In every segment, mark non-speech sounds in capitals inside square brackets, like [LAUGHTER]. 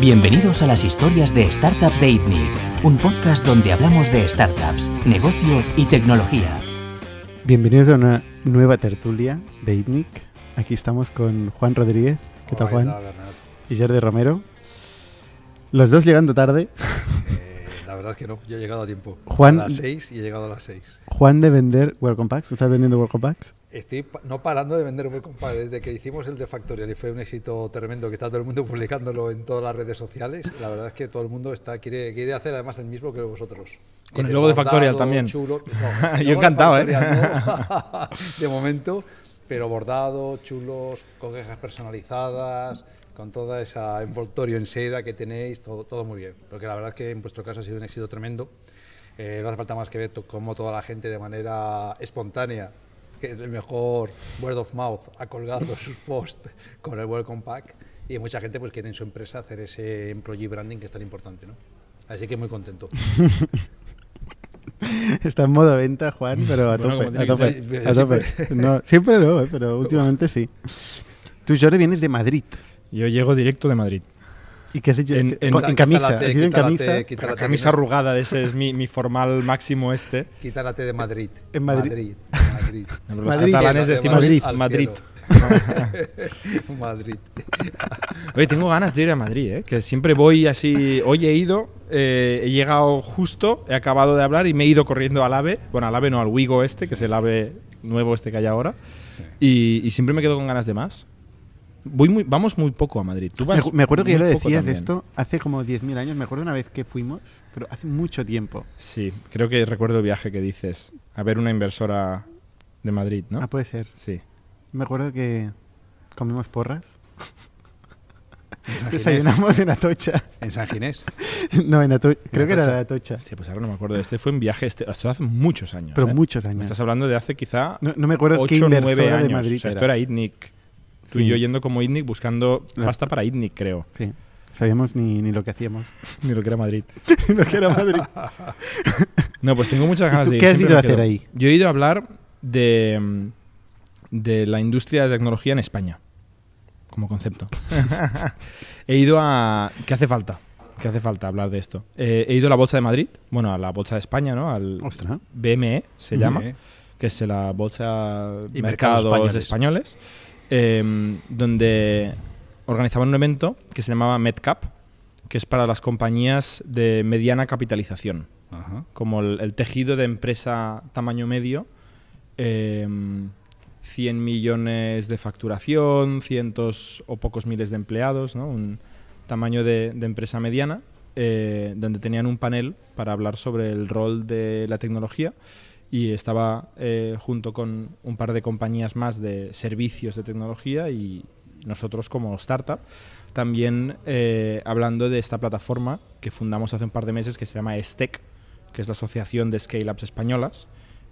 Bienvenidos a las historias de Startups de ITNIC, un podcast donde hablamos de startups, negocio y tecnología. Bienvenidos a una nueva tertulia de ITNIC. Aquí estamos con Juan Rodríguez. ¿Qué tal, Juan? Y Jordi Romero. Los dos llegando tarde. Eh, la verdad es que no, yo he llegado a tiempo. Juan- A las 6 y he llegado a las 6. Juan de vender Welcome Packs. ¿Tú estás vendiendo Welcome Packs? Estoy no parando de vender Pack. Desde que hicimos el de Factorial y fue un éxito tremendo, que está todo el mundo publicándolo en todas las redes sociales. La verdad es que todo el mundo está quiere, quiere hacer además el mismo que vosotros. Con el logo de Factorial también. Chulo. [LAUGHS] No, Yo encantado, ¿eh? No, [LAUGHS] de momento, pero bordado, chulos, con quejas personalizadas, con toda esa envoltorio en seda que tenéis, todo, todo muy bien. Porque la verdad es que en vuestro caso ha sido un éxito tremendo. Eh, no hace falta más que ver cómo toda la gente de manera espontánea, que es el mejor word of mouth, ha colgado sus posts con el Welcome Pack y mucha gente pues quiere en su empresa hacer ese employee branding que es tan importante, ¿no? Así que muy contento. [LAUGHS] Está en modo venta, Juan, pero a Bueno, tope. A que tope, a tope. Siempre. No, siempre no, eh, pero últimamente sí. Tú, Jordi, vienes de Madrid. Yo llego directo de Madrid. ¿Y qué has hecho? En- en- en camisa. Quítate, ¿Has ido en quítate, camisa? camisa arrugada, ese es mi, mi formal máximo este. Quítate de Madrid. En Madrid. Madrid. Madrid. Los Madrid. catalanes De decimos Madrid. al Madrid. [LAUGHS] Madrid. Oye, tengo ganas de ir a Madrid, ¿eh? que siempre voy así. Hoy he ido, eh, he llegado justo, he acabado de hablar y me he ido corriendo al AVE. Bueno, al AVE no, al Wigo este, que es el AVE nuevo este que hay ahora. Y, y siempre me quedo con ganas de más. Voy muy, vamos muy poco a Madrid. ¿Tú Me, vas acu- me acuerdo que ya lo decías de esto hace como 10.000 años. Me acuerdo una vez que fuimos, pero hace mucho tiempo. Sí, creo que recuerdo el viaje que dices. A ver una inversora de Madrid, ¿no? Ah, puede ser. Sí. Me acuerdo que comimos porras. Desayunamos en Atocha. En San Ginés. [LAUGHS] No, en Atocha. Creo que era en Atocha. Hostia, pues ahora no me acuerdo. Este fue un viaje, este, esto hace muchos años. Pero ¿eh? muchos Me años. estás hablando de hace quizá No, no me acuerdo qué 8 o 9 inversora años. de Madrid o sea, esto era. ITNIC. Tú Sí. y yo yendo como ITNIC buscando La- pasta para ITNIC, creo. Sí. Sabíamos ni, ni lo que hacíamos. [LAUGHS] Ni lo que era Madrid. [LAUGHS] lo que era Madrid. No, pues tengo muchas ganas tú de ir. qué has siempre ido me a hacer quedo. ahí? Yo he ido a hablar de, mm, de la industria de tecnología en España, como concepto. [LAUGHS] he ido a... ¿Qué hace falta? ¿Qué hace falta hablar de esto? Eh, he ido a la Bolsa de Madrid, bueno, a la Bolsa de España, ¿no? Al Ostras. BME se llama, Sí. que es la Bolsa Y Mercados, Mercados Españoles, eh, donde organizaban un evento que se llamaba MedCap, que es para las compañías de mediana capitalización Ajá. como el, el tejido de empresa tamaño medio, eh, 100 millones de facturación, cientos o pocos miles de empleados, ¿no? un tamaño de, de empresa mediana, eh, donde tenían un panel para hablar sobre el rol de la tecnología y estaba eh, junto con un par de compañías más de servicios de tecnología y nosotros como startup también eh, hablando de esta plataforma que fundamos hace un par de meses que se llama STEC, que es la Asociación de Scale-Ups Españolas,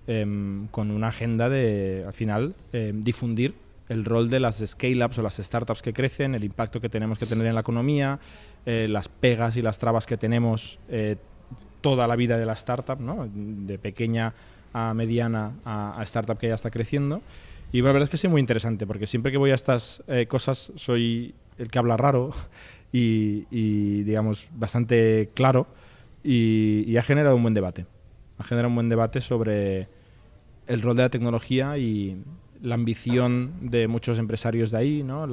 em, con una agenda de, al final, em, difundir el rol de las scale-ups o las startups que crecen, el impacto que tenemos que tener en la economía, eh, las pegas y las trabas que tenemos eh, toda la vida de la startup, ¿no? de pequeña a mediana a, a startup que ya está creciendo. Y la verdad es que es muy interesante, porque siempre que voy a estas eh, cosas soy el que habla raro y, y, digamos, bastante claro y, y ha generado un buen debate. Ha generado un buen debate sobre el rol de la tecnología y la ambición de muchos empresarios de ahí, ¿no?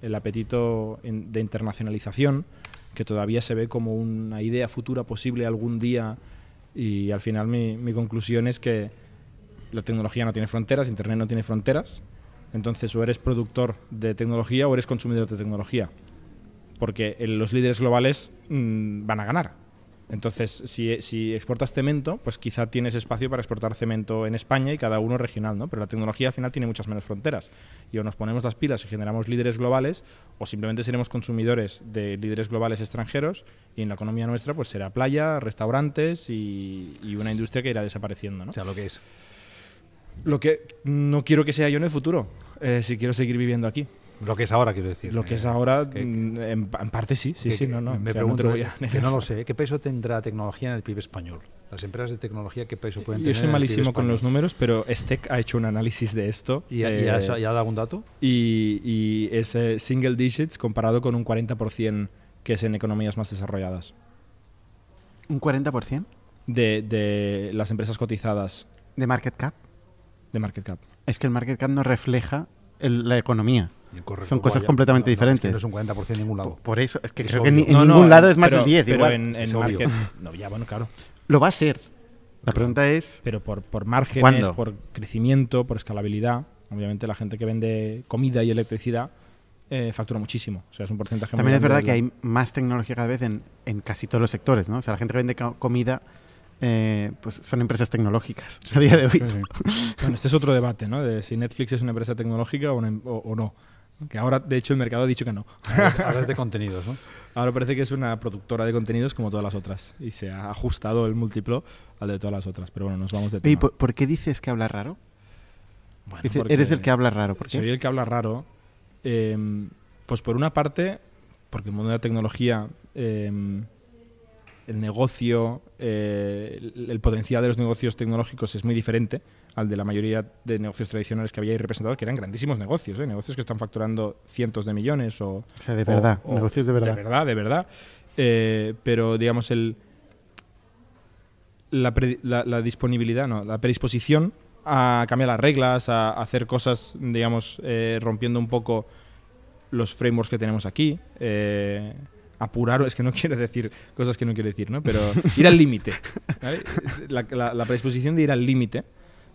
El apetito de internacionalización, que todavía se ve como una idea futura posible algún día y al final mi, conclusión es que la tecnología no tiene fronteras, Internet no tiene fronteras, entonces o eres productor de tecnología o eres consumidor de tecnología, porque los líderes globales mm, van a ganar. Entonces, si, si exportas cemento, pues quizá tienes espacio para exportar cemento en España y cada uno regional, ¿no? Pero la tecnología al final tiene muchas menos fronteras. Y o nos ponemos las pilas y generamos líderes globales, o simplemente seremos consumidores de líderes globales extranjeros, y en la economía nuestra pues será playa, restaurantes y, y una industria que irá desapareciendo, ¿no? O sea, lo que es. Lo que no quiero que sea yo en el futuro, eh, si quiero seguir viviendo aquí. Lo que es ahora, quiero decir. Lo que es Eh, ahora, que- mm, en, en parte sí, sí, que- sí, que no, no. Me o sea, no te pregunto, voy a que no lo sé, ¿qué peso tendrá la tecnología en el PIB español? Las empresas de tecnología, ¿qué peso pueden Yo tener? soy en el PIB malísimo con los números, pero Steck ha hecho un análisis de esto. ¿Y, eh, y ha, y ha dado algún dato? y, y es eh, single digits comparado con un 40% que es en economías más desarrolladas. ¿Un 40%? De, de las empresas cotizadas. ¿De market cap? De market cap. Es que el market cap no refleja el- la economía. Correcto, Son cosas vaya. completamente No, no, es diferentes. que no es un 40% en ningún lado. Por eso, es que Es creo que obvio. ni- en No, no, ningún lado es más pero- del 10, pero igual. en, en Es market. No, ya, bueno, claro. Lo va a ser. La pregunta es, Pero por, por márgenes, ¿Cuándo? por crecimiento, por escalabilidad. Obviamente la gente que vende comida y electricidad eh, factura muchísimo. O sea, es un porcentaje muy también es grande verdad que hay más tecnología cada vez en, en casi todos los sectores, ¿no? O sea, la gente que vende co- comida, eh, pues son empresas tecnológicas [LAUGHS] a día de hoy. Sí, sí. Bueno, este es otro debate, ¿no? De si Netflix es una empresa tecnológica o, una em- o- o no. Que ahora, de hecho, el mercado ha dicho que no. Hablas de contenidos, ¿no? [LAUGHS] Ahora parece que es una productora de contenidos como todas las otras. Y se ha ajustado el múltiplo al de todas las otras. Pero bueno, nos vamos de tema. ¿por, por qué dices que hablas raro? Bueno, Dice, eres el que habla raro, ¿por Soy qué? el que habla raro. eh, pues por una parte, porque el mundo de la tecnología, eh, el negocio, eh, el, el potencial de los negocios tecnológicos es muy diferente al de la mayoría de negocios tradicionales que había ahí representados, que eran grandísimos negocios, ¿eh? negocios que están facturando cientos de millones o, O sea, de verdad, o- o- negocios de verdad. De verdad, de verdad. Eh, pero digamos, el, la, pre- la- la disponibilidad, no, la predisposición a cambiar las reglas, a, a hacer cosas, digamos, eh, rompiendo un poco los frameworks que tenemos aquí. Apurar, es que no [LAUGHS] quiero decir cosas que no quiero decir, ¿no? Pero ir al límite. [LAUGHS] ¿vale? La, la- la predisposición de ir al límite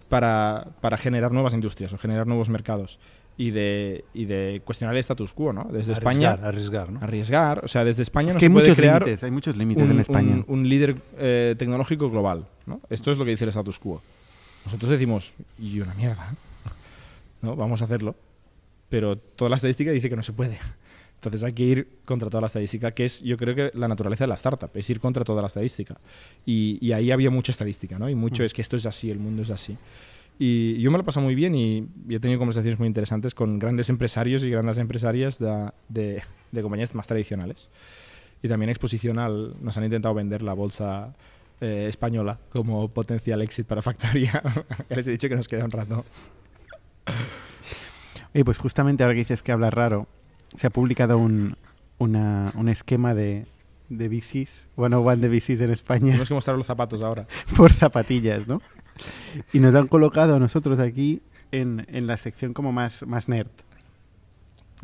para, para generar nuevas industrias o generar nuevos mercados y de, y de cuestionar el status quo, ¿no? Desde España Arriesgar, arriesgar, ¿no? arriesgar, o sea, desde España Es no que se hay puede muchos crear límites, hay muchos límites un, en España. un- un líder eh, tecnológico global, ¿no? Esto es lo que dice el status quo. Nosotros decimos, y una mierda, ¿no? Vamos a hacerlo, pero toda la estadística dice que no se puede. Entonces hay que ir contra toda la estadística, que es, yo creo que la naturaleza de la startup, es ir contra toda la estadística. Y, y ahí había mucha estadística, ¿no? Y mucho Mm. es que esto es así, el mundo es así. Y yo me lo he pasado muy bien y, y he tenido conversaciones muy interesantes con grandes empresarios y grandes empresarias de, de- de compañías más tradicionales. Y también exposición al... Nos han intentado vender la bolsa eh, española como potencial exit para Factoría. [LAUGHS] ya les he dicho que nos queda un rato. Oye, pues justamente ahora que dices que hablas raro, se ha publicado un, una- un esquema de, de bicis, bueno, one de bicis en España Tenemos que mostrar los zapatos ahora. [LAUGHS] por zapatillas, ¿no? Y nos han colocado a nosotros aquí en, en la sección como más, más nerd.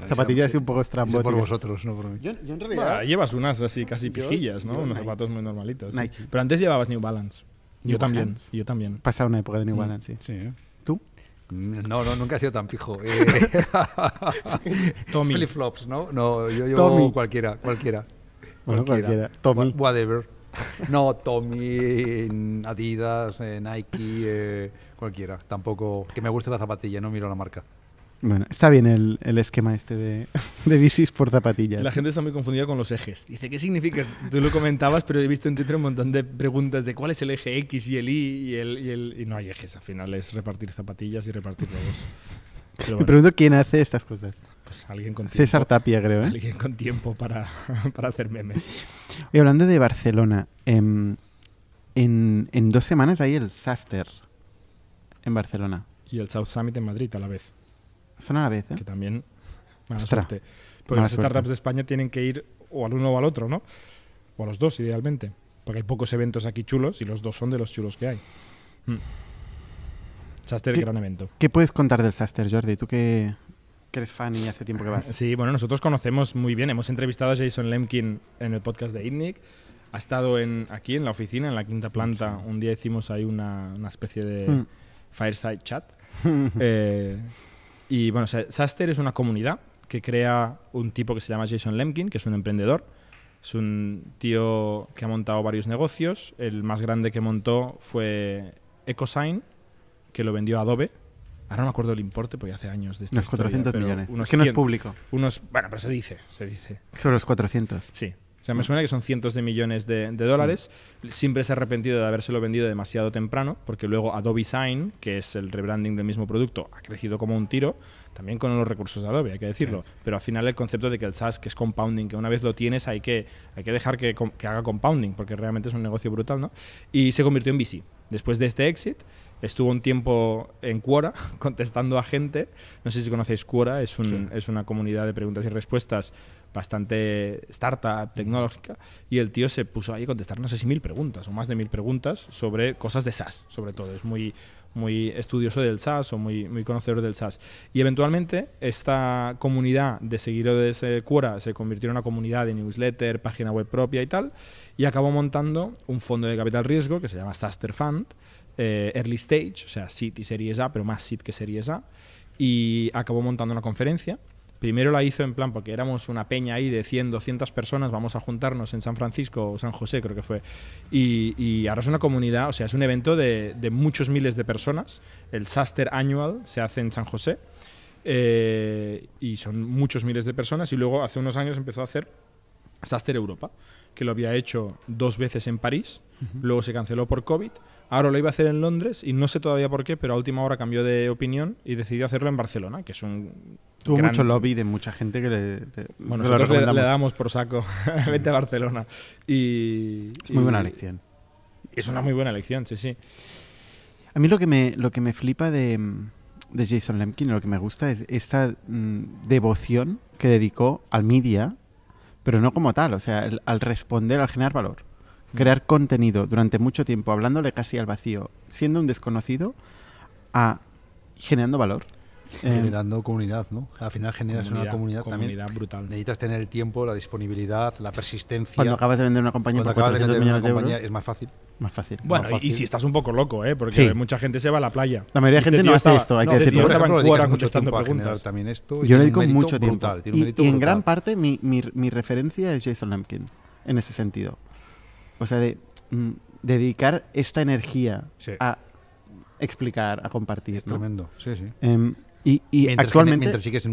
Zapatillas así un poco Eso por estrambóticas. vosotros, no por mí. Yo, yo en Bah, realidad... llevas unas así casi pijillas, ¿no? yo Unos Nike. zapatos muy normalitos. sí. Pero antes llevabas New Balance. New yo también, Balance. y yo también. Pasa una época de New Mm. Balance, sí. Sí, ¿eh? No, no, nunca he sido tan pijo. Eh, [LAUGHS] Tommy. Flip-flops, ¿no? No, yo llevo Tommy. cualquiera, cualquiera. Bueno, cualquiera. Tommy. Wha- Whatever. No, Tommy, Adidas, eh, Nike, eh, cualquiera. Tampoco, que me guste la zapatilla, no miro la marca. Bueno, está bien el, el esquema este de, [LAUGHS] de bicis por zapatillas. La gente está muy confundida con los ejes. Dice, ¿qué significa? Tú lo comentabas, pero he visto en Twitter un montón de preguntas de cuál es el eje X y el Y y el... Y, el- y no hay ejes, al final es repartir zapatillas y repartir. [LAUGHS] Pero Me pregunto quién hace estas cosas. pues alguien con tiempo, César Tapia, creo, ¿eh? alguien con tiempo para, [LAUGHS] para hacer memes. Y hablando de Barcelona, em, en, en dos semanas hay el Saster en Barcelona. Y el South Summit en Madrid a la vez, Son a la vez, ¿eh? que también... Mala Ostras, suerte. Porque mala las suerte. startups de España tienen que ir o al uno o al otro, ¿no? O a los dos, idealmente. Porque hay pocos eventos aquí chulos y los dos son de los chulos que hay. Mm. Saster, ¿Qué- gran evento. ¿Qué puedes contar del Saster, Jordi? Tú que, que eres fan y hace tiempo que vas. [LAUGHS] Sí, bueno, nosotros conocemos muy bien. Hemos entrevistado a Jason Lemkin en el podcast de ITNIC. Ha estado en, aquí en la oficina, en la quinta planta. Un día hicimos ahí una, una especie de Mm. fireside chat. [LAUGHS] Eh, y bueno, Sa- Saster es una comunidad que crea un tipo que se llama Jason Lemkin, que es un emprendedor. Es un tío que ha montado varios negocios. El más grande que montó fue EcoSign, que lo vendió a Adobe. Ahora no me acuerdo el importe porque hace años de esta Unos historia, 400 pero millones. Unos es que no es 100 público. unos, bueno, pero se dice, se dice. Sobre los 400. Sí. O sea, me suena que son cientos de millones de, de dólares. Siempre se ha arrepentido de habérselo vendido demasiado temprano, porque luego Adobe Sign, que es el rebranding del mismo producto, ha crecido como un tiro, también con los recursos de Adobe, hay que decirlo. Pero al final el concepto de que el SaaS, que es compounding, que una vez lo tienes hay que, hay que dejar que, que haga compounding, porque realmente es un negocio brutal, ¿no? Y se convirtió en VC. Después de este exit, estuvo un tiempo en Quora [LAUGHS] contestando a gente. No sé si conocéis Quora, es, un, es una comunidad de preguntas y respuestas bastante startup, tecnológica, y el tío se puso ahí a contestar no sé si mil preguntas o más de mil preguntas sobre cosas de SaaS, sobre todo. Es muy, muy estudioso del SaaS o muy, muy conocedor del SaaS. Y eventualmente esta comunidad de seguidores de Quora se convirtió en una comunidad de newsletter, página web propia y tal, y acabó montando un fondo de capital riesgo que se llama Saster Fund, eh, Early Stage, o sea, SIT y Series A, pero más SIT que Series A, y acabó montando una conferencia Primero la hizo en plan, porque éramos una peña ahí de 100, 200 personas, vamos a juntarnos en San Francisco o San José, creo que fue. Y, ahora es una comunidad, o sea, es un evento de, muchos miles de personas. El Saster Annual se hace en San José. Eh, y son muchos miles de personas. Y luego hace unos años empezó a hacer Saster Europa, que lo había hecho dos veces en París, luego se canceló por COVID. Ahora lo iba a hacer en Londres y no sé todavía por qué, pero a última hora cambió de opinión y decidió hacerlo en Barcelona, que es un Tuvo mucho lobby de mucha gente que le. bueno, nosotros le, damos por saco. [LAUGHS] Vete a Barcelona. Y, es muy buena elección. Es una muy buena elección, sí, sí. A mí lo que me, lo que me flipa de, de Jason Lemkin, lo que me gusta es esta mm, devoción que dedicó al media, pero no como tal, o sea, al responder, al generar valor. Crear contenido durante mucho tiempo, hablándole casi al vacío, siendo un desconocido, a generando valor. Eh, generando comunidad, ¿no? Al final generas una comunidad, comunidad también. brutal. Necesitas tener el tiempo, la disponibilidad, la persistencia. Cuando acabas de vender una compañía por acabas de vender una compañía es más fácil. Más fácil. Bueno, Y, si estás un poco loco, ¿eh? Porque mucha gente se va a la playa. La mayoría de este gente no hace esto, hay que decirlo. Yo contestando preguntas. También esto Yo le dedico mucho tiempo. y, en gran parte mi, mi, referencia es Jason Lemkin, en ese sentido. O sea, de mm, dedicar esta energía a explicar, a compartir. Es tremendo, sí, sí. Em, y, actualmente. Mientras sigues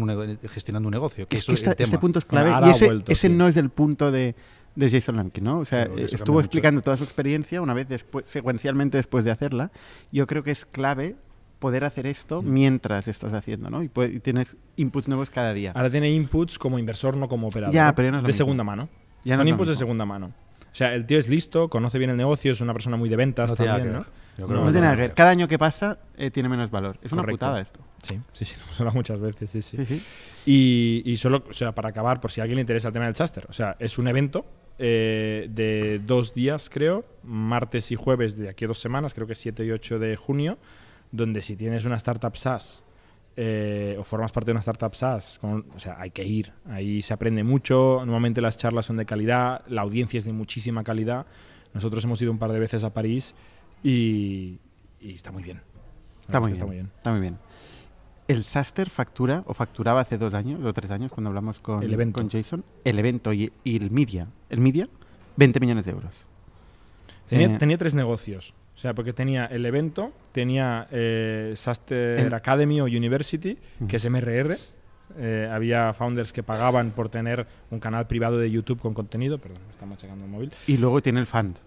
gestionando un negocio. Que es eso este punto es clave. y ese, ese no es el punto de, de Jason Lemkin, ¿no? O sea, estuvo explicando toda su experiencia una vez después, secuencialmente después de hacerla. Yo creo que es clave poder hacer esto mm. mientras estás haciendo, ¿no? Y, tienes inputs nuevos cada día. Ahora tiene inputs como inversor, no como operador. Ya, pero no es de segunda mano. Ya Son inputs de segunda mano. O sea, el tío es listo, conoce bien el negocio, es una persona muy de ventas también, ¿no? no, tiene nada que ver. Cada año que pasa eh, tiene menos valor. Es una putada esto. Sí, sí, sí. Solo muchas veces, sí, sí. Y, y, solo, o sea, para acabar, por si a alguien le interesa el tema del Chaster, o sea, es un evento eh, de dos días, creo, martes y jueves de aquí a dos semanas, creo que es 7 y 8 de junio, donde si tienes una startup SaaS eh, o formas parte de una startup SaaS, o sea, hay que ir. Ahí se aprende mucho. Normalmente las charlas son de calidad, la audiencia es de muchísima calidad. Nosotros hemos ido un par de veces a París y, está muy bien. Está muy, bien, está muy bien. El Saster factura, o facturaba hace dos años o tres años, cuando hablamos con, con Jason, el evento y, el media. El media, 20 millones de euros. Tenía, eh, tenía tres negocios. O sea, porque tenía el evento, tenía eh, Saster Academy o University, que es MRR. Eh, había founders que pagaban por tener un canal privado de YouTube con contenido. Perdón, me está machacando el móvil. Y luego tiene el fund.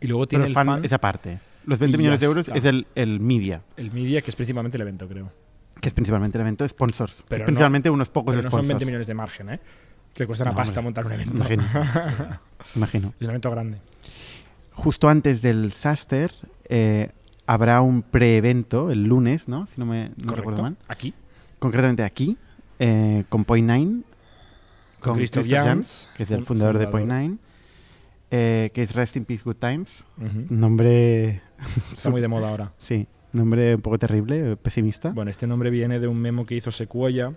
Y luego tiene el, fund, Esa parte. Los 20 millones de euros es el, el media. El media, que es principalmente el evento, creo. Que es principalmente el evento sponsors. Pero es principalmente unos pocos pero no son 20 millones de margen, ¿eh? Que cuesta una pasta montar un evento. Imagino. [LAUGHS] Imagino. Es un evento grande. Justo antes del Saster, eh, habrá un pre-evento el lunes, ¿no? Si no me recuerdo mal. Aquí. Concretamente aquí, eh, con Point Nine. Con, Christoph Jans, que es el fundador, de Point Nine. Eh, que es Rest in Peace Good Times. Nombre. Está muy de moda ahora. [LAUGHS] Sí, nombre un poco terrible, pesimista. Bueno, este nombre viene de un memo que hizo Sequoia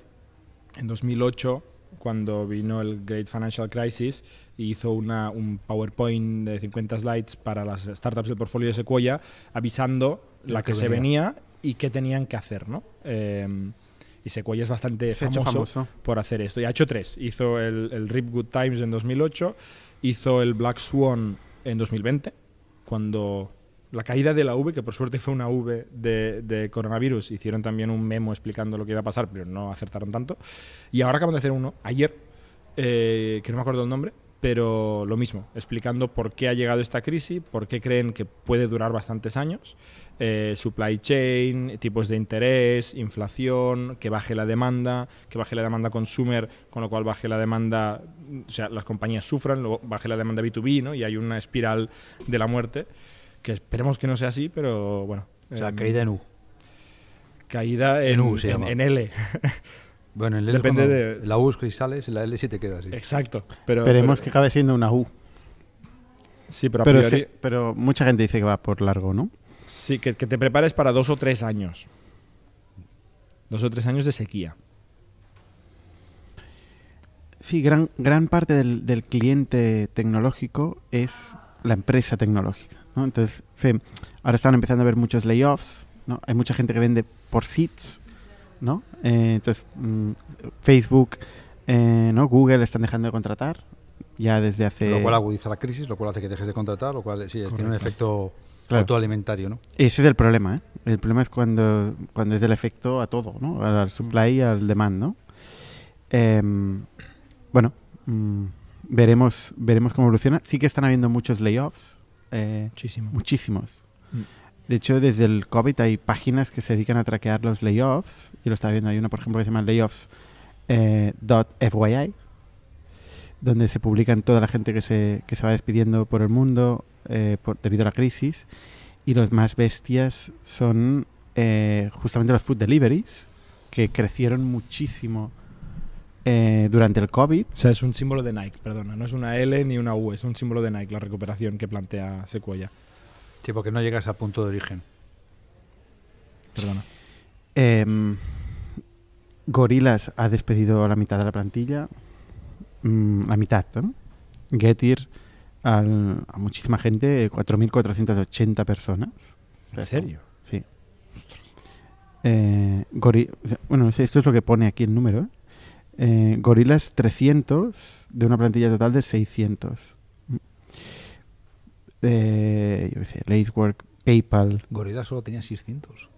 en 2008 cuando vino el Great Financial Crisis y hizo una, un PowerPoint de 50 slides para las startups del portfolio de Sequoia avisando la que, se venía y qué tenían que hacer, ¿no? Em, y Sequoia es bastante famoso, por hacer esto. Y ha hecho tres. Hizo el, el Rip Good Times en 2008, hizo el Black Swan en 2020, cuando la caída de la V, que por suerte fue una V de, coronavirus, hicieron también un memo explicando lo que iba a pasar, pero no acertaron tanto. Y ahora acaban de hacer uno, ayer, eh, que no me acuerdo el nombre, pero lo mismo, explicando por qué ha llegado esta crisis, por qué creen que puede durar bastantes años, eh, supply chain, tipos de interés, inflación, que baje la demanda, que baje la demanda consumer, con lo cual baje la demanda, o sea, las compañías sufran, luego baje la demanda B2B, ¿no? Y hay una espiral de la muerte que esperemos que no sea así, pero bueno, O sea, Em, caída en U. caída en, en U se en- llama. en L. [LAUGHS] Bueno, en el Depende de- La U es que sales, en la L sí te quedas. sí. Exacto. Pero, Esperemos pero- que acabe siendo una U. Sí, pero a Pero, priori- se- pero mucha gente dice que va por largo, ¿no? Sí, que, que te prepares para dos o tres años. Dos o tres años de sequía. Sí, gran, gran parte del, del cliente tecnológico es la empresa tecnológica. ¿No? Entonces, sí, ahora están empezando a haber muchos layoffs. ¿no? Hay mucha gente que vende por seats. ¿no? Eh, entonces, mm, Facebook, eh, ¿no? Google están dejando de contratar ya desde hace... Lo cual agudiza la crisis, lo cual hace que dejes de contratar, lo cual sí, tiene un efecto Claro. autoalimentario, ¿no? Ese es el problema, ¿eh? El problema es cuando, cuando es el efecto a todo, ¿no? Al supply y al demand, ¿no? Em, bueno, mm, veremos, veremos cómo evoluciona. Sí que están habiendo muchos layoffs, eh, Muchísimo. muchísimos. Mm. De hecho, desde el COVID hay páginas que se dedican a traquear los layoffs. Y lo estaba viendo, hay una, por ejemplo, que se llama layoffs.fyi, donde se publican toda la gente que se, que se va despidiendo por el mundo eh, por- debido a la crisis. Y los más bestias son eh, justamente los food deliveries, que crecieron muchísimo eh, durante el COVID. O sea, es un símbolo de Nike, perdona. No es una L ni una U, es un símbolo de Nike, la recuperación que plantea Sequoia. Sí, porque no llegas al punto de origen. Perdona. Em, Gorilas ha despedido a la mitad de la plantilla. Mm, la mitad, ¿no? Getir al- a muchísima gente, 4.480 personas. ¿En serio? Sí. Eh, bueno, esto es lo que pone aquí el número. ¿eh? Eh, Gorilas 300 de una plantilla total de 600. Mm. Eh, yo qué sé, Lacework, PayPal, Gorilla solo tenía 600.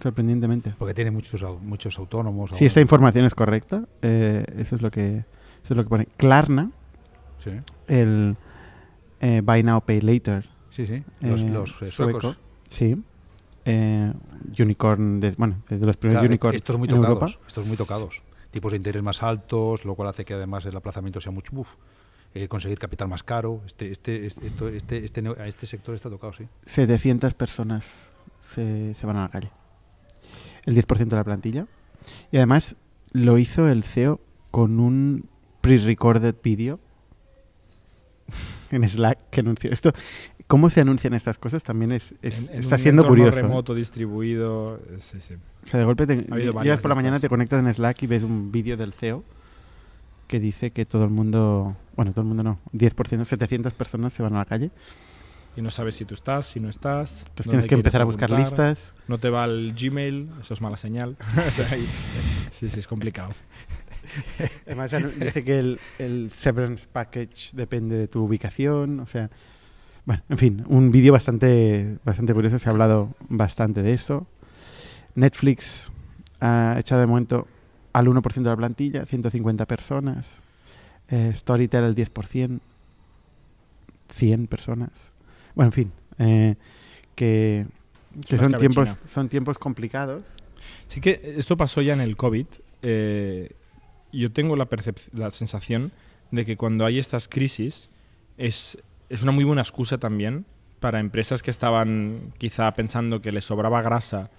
sorprendentemente. Porque tiene muchos, muchos autónomos. Si esta información es correcta, eh, eso es lo que eso es lo que pone. Klarna, Sí, el eh, Buy Now Pay Later. sí, sí. Los, los sueco, suecos. Sí. Eh, unicorn, de- bueno, desde los primeros Claro, unicorn estos muy en tocados. Europa. Estos muy tocados. Tipos de interés más altos, lo cual hace que además el aplazamiento sea mucho. Uf, eh, conseguir capital más caro. Este, este, este, este, este, a este sector está tocado, sí. 700 personas se, se van a la calle. El 10% de la plantilla. Y además lo hizo el CEO con un pre-recorded vídeo [LAUGHS] en Slack que anunció. Esto, ¿Cómo se anuncian estas cosas? También es, es- En- en está un siendo curioso. remoto, distribuido. Sí, sí. O sea, de golpe te, habido llegas por la mañana, te conectas en Slack y ves un vídeo del CEO que dice que todo el mundo, bueno, todo el mundo no, 10%, 700 personas se van a la calle. Y no sabes si tú estás, si no estás. Entonces tienes que empezar a buscar listas. No te va el Gmail, eso es mala señal. [LAUGHS] [LAUGHS] Sí, sí, es complicado. Además, dice que el, el severance package depende de tu ubicación. O sea, bueno, en fin, un vídeo bastante, bastante curioso. Se ha hablado bastante de esto. Netflix ha echado de momento al 1% de la plantilla, 150 personas. Eh, Storytel el 10%, 100 personas. Bueno, en fin, eh, que, que son, tiempos, China. son tiempos complicados. Sí que esto pasó ya en el COVID. eh, yo tengo la, la sensación de que cuando hay estas crisis es, es una muy buena excusa también para empresas que estaban quizá pensando que les sobraba grasa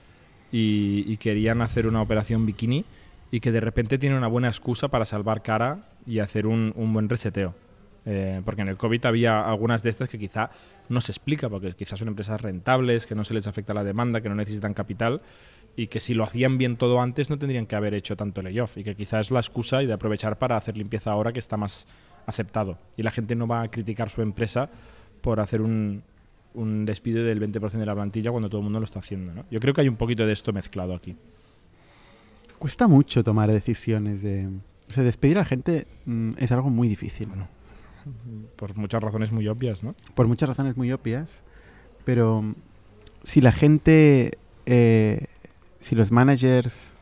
y, querían hacer una operación bikini y que de repente tienen una buena excusa para salvar cara y hacer un, un buen reseteo. Eh, porque en el COVID había algunas de estas que quizá no se explica, porque quizás son empresas rentables, que no se les afecta la demanda, que no necesitan capital y que si lo hacían bien todo antes no tendrían que haber hecho tanto layoff y que quizás es la excusa y de aprovechar para hacer limpieza ahora que está más aceptado. Y la gente no va a criticar su empresa por hacer un, un despido del 20% de la plantilla cuando todo el mundo lo está haciendo. ¿no? Yo creo que hay un poquito de esto mezclado aquí. Cuesta mucho tomar decisiones de... O sea, despedir a la gente mm, es algo muy difícil. Bueno, por muchas razones muy obvias, ¿no? Por muchas razones muy obvias. Pero mm, si la gente... eh, si los managers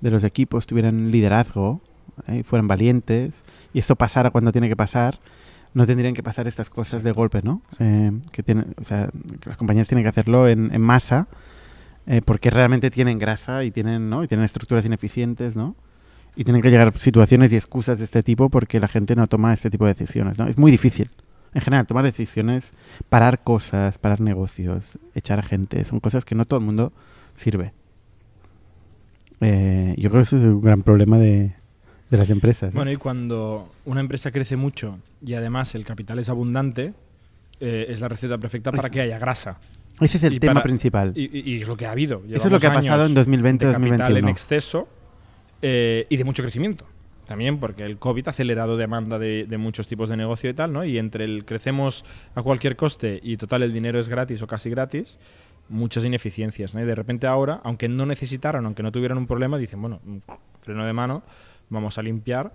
de los equipos tuvieran liderazgo eh, y fueran valientes y esto pasara cuando tiene que pasar, no tendrían que pasar estas cosas de golpe, ¿no? Eh, que, tienen, o sea, las compañías tienen que hacerlo en, en masa eh, porque realmente tienen grasa y tienen, ¿no? y tienen estructuras ineficientes, ¿no? Y tienen que llegar situaciones y excusas de este tipo porque la gente no toma este tipo de decisiones, ¿no? Es muy difícil. En general, tomar decisiones, parar cosas, parar negocios, echar a gente, son cosas que no todo el mundo sirve. Eh, yo creo que eso es un gran problema de, de las empresas. ¿no? Bueno, y cuando una empresa crece mucho y además el capital es abundante, eh, es la receta perfecta para que haya grasa. Ese es el y tema para- principal. Y, y- y es lo que ha habido. Eso es lo que ha Llevamos pasado en años 2020, de capital 2021. en exceso eh, y de mucho crecimiento. También porque el COVID ha acelerado demanda de, de muchos tipos de negocio y tal, ¿no? Y entre el crecemos a cualquier coste y total el dinero es gratis o casi gratis, muchas ineficiencias, ¿no? Y de repente ahora, aunque no necesitaran, aunque no tuvieran un problema, dicen, bueno, freno de mano, vamos a limpiar